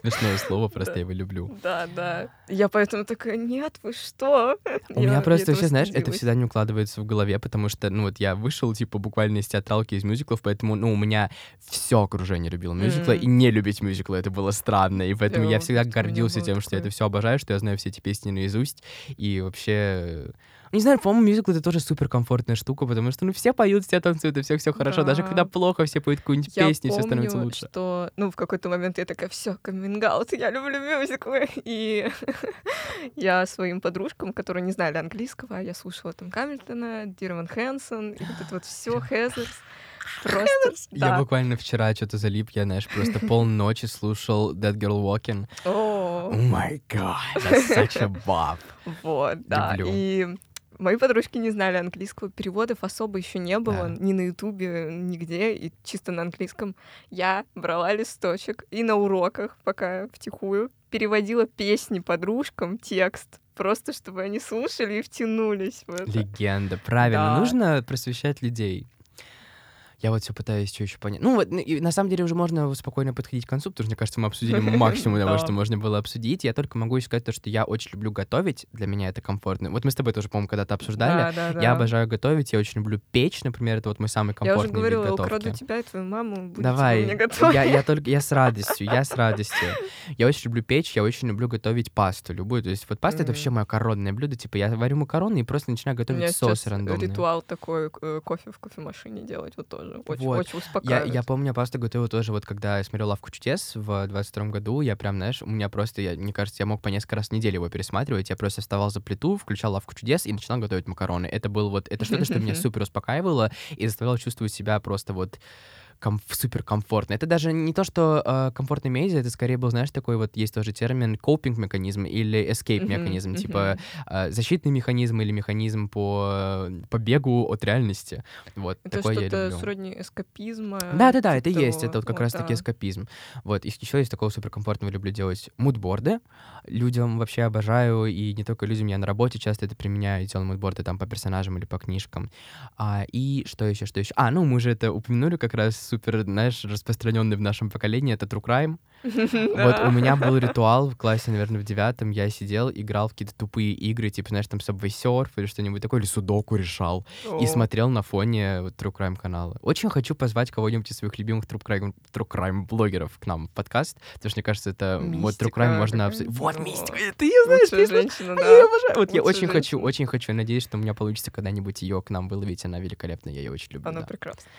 Смешное слово, просто я его люблю. Да, да. Я поэтому такая, нет, вы что? (laughs) У меня просто вообще, знаешь, это всегда не укладывается в голове, потому что, ну вот я вышел, типа, буквально из театралки, из мюзиклов, поэтому, ну, у меня все окружение любило мюзиклы, и не любить мюзиклы, это было странно, и поэтому я Да, всегда гордился тем, что я это все обожаю, что я знаю все эти песни наизусть, и вообще... Не знаю, по-моему, мюзикл — это тоже супер комфортная штука, потому что, ну, все поют, все танцуют, и всех все хорошо. Даже Да. когда плохо, все поют какую-нибудь Я песню, все становится помню, лучше. что, ну, в какой-то момент я такая, все, каминг я люблю мюзиклы. (laughs) И (laughs) я своим подружкам, которые не знали английского, я слушала там Камильтона, Дирван Хэнсон, и вот это вот все Хезерс. Просто, Я да. буквально вчера что-то залип, я, знаешь, просто полночи слушал That Girl Walking. О, О май гад, that's such a bop. (laughs) Вот, да. Люблю. И мои подружки не знали английского, переводов особо еще не было, Да. ни на Ютубе, нигде, и чисто на английском. Я брала листочек и на уроках, пока втихую, переводила песни подружкам, текст, просто чтобы они слушали и втянулись в это. Легенда, правильно. Да. Нужно просвещать людей. Я вот все пытаюсь что еще понять. Ну вот, ну, и на самом деле уже можно спокойно подходить к концу, потому что, мне кажется, мы обсудили (laughs) максимум того, что можно было обсудить. Я только могу сказать то, что я очень люблю готовить. Для меня это комфортно. Вот мы с тобой тоже, по-моему, когда-то обсуждали. Да, да, да. Я обожаю готовить, я очень люблю печь, например, это вот мой самый Я комфортный уже говорила, украду тебя и твою маму, будете Давай, вы мне готовить. я, я (laughs) только, я с радостью, я с радостью. Я очень люблю печь, я очень люблю готовить пасту, любую. То есть вот паста — это вообще мое коронное блюдо. Типа я варю макароны и просто начинаю готовить соус рандомный. ритуал такой, э, кофе в кофемашине делать, вот тоже. Очень, Вот. очень Я, успокаивает. я помню, я пасту готовил тоже, вот когда я смотрел «Лавку чудес» в 22 году, я прям, знаешь, у меня просто, я, мне кажется, я мог по несколько раз в неделю его пересматривать, я просто вставал за плиту, включал «Лавку чудес» и начинал готовить макароны. Это был вот, это что-то, что меня (laughs) супер успокаивало и заставляло чувствовать себя просто вот ком- супер комфортно. Это даже не то, что э, комфортный медиа, это скорее был, знаешь, такой вот есть тоже термин копинг механизм или escape Мгм, механизм, мгм. типа э, защитный механизм или механизм по э, побегу от реальности. Вот Это такой я что-то люблю. сродни эскапизма. Да, да, да, типа это есть. Это вот как Вот, раз-таки да. эскапизм. Вот, и еще из такого суперкомфортного люблю делать мудборды. Людям вообще обожаю, и не только людям, я на работе часто это применяю, делаю мудборды там по персонажам или по книжкам. А, и что еще, что еще? А, ну мы же это упомянули как раз супер, знаешь, распространенный в нашем поколении, это True Crime. (laughs) Вот у меня был ритуал в классе, наверное, в девятом, я сидел, играл в какие-то тупые игры, типа, знаешь, там Subway Surf или что-нибудь такое, или Судоку решал и смотрел на фоне вот True Crime канала. Очень хочу позвать кого-нибудь из своих любимых True Crime, True Crime блогеров к нам в подкаст, потому что мне кажется, это вот True Crime можно обсудить. Вот мистика, ты ее знаешь, ты женщина, да. Я обожаю. Вот я очень хочу, очень хочу. Надеюсь, что у меня получится когда-нибудь ее к нам выловить. Она великолепная, я ее очень люблю. Она прекрасна.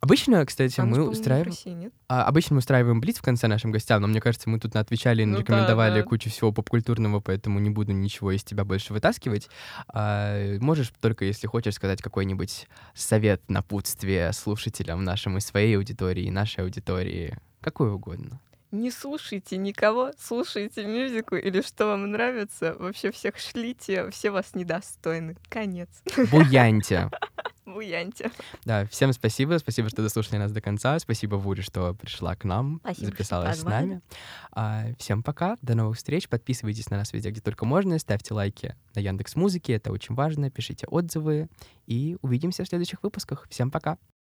Обычно, кстатья, Она мы же, по-моему, не в устраиваем... А, обычно мы устраиваем блиц в конце нашим гостям, но мне кажется, мы тут отвечали и Ну да, рекомендовали да. кучу всего попкультурного, поэтому не буду ничего из тебя больше вытаскивать. А, можешь только, если хочешь, сказать какой-нибудь совет, напутствие слушателям нашим и своей аудитории, и нашей аудитории, какой угодно. Не слушайте никого, слушайте мюзику или что вам нравится. Вообще всех шлите, все вас недостойны. Конец. Буяньте. (laughs) Буяньте. Да, всем спасибо, спасибо, что дослушали нас до конца, спасибо Вуре, что пришла к нам, Спасибо, что записалась с нами. А, всем пока, до новых встреч, подписывайтесь на нас везде, где только можно, ставьте лайки на Яндекс Музыке, это очень важно, пишите отзывы и увидимся в следующих выпусках. Всем пока.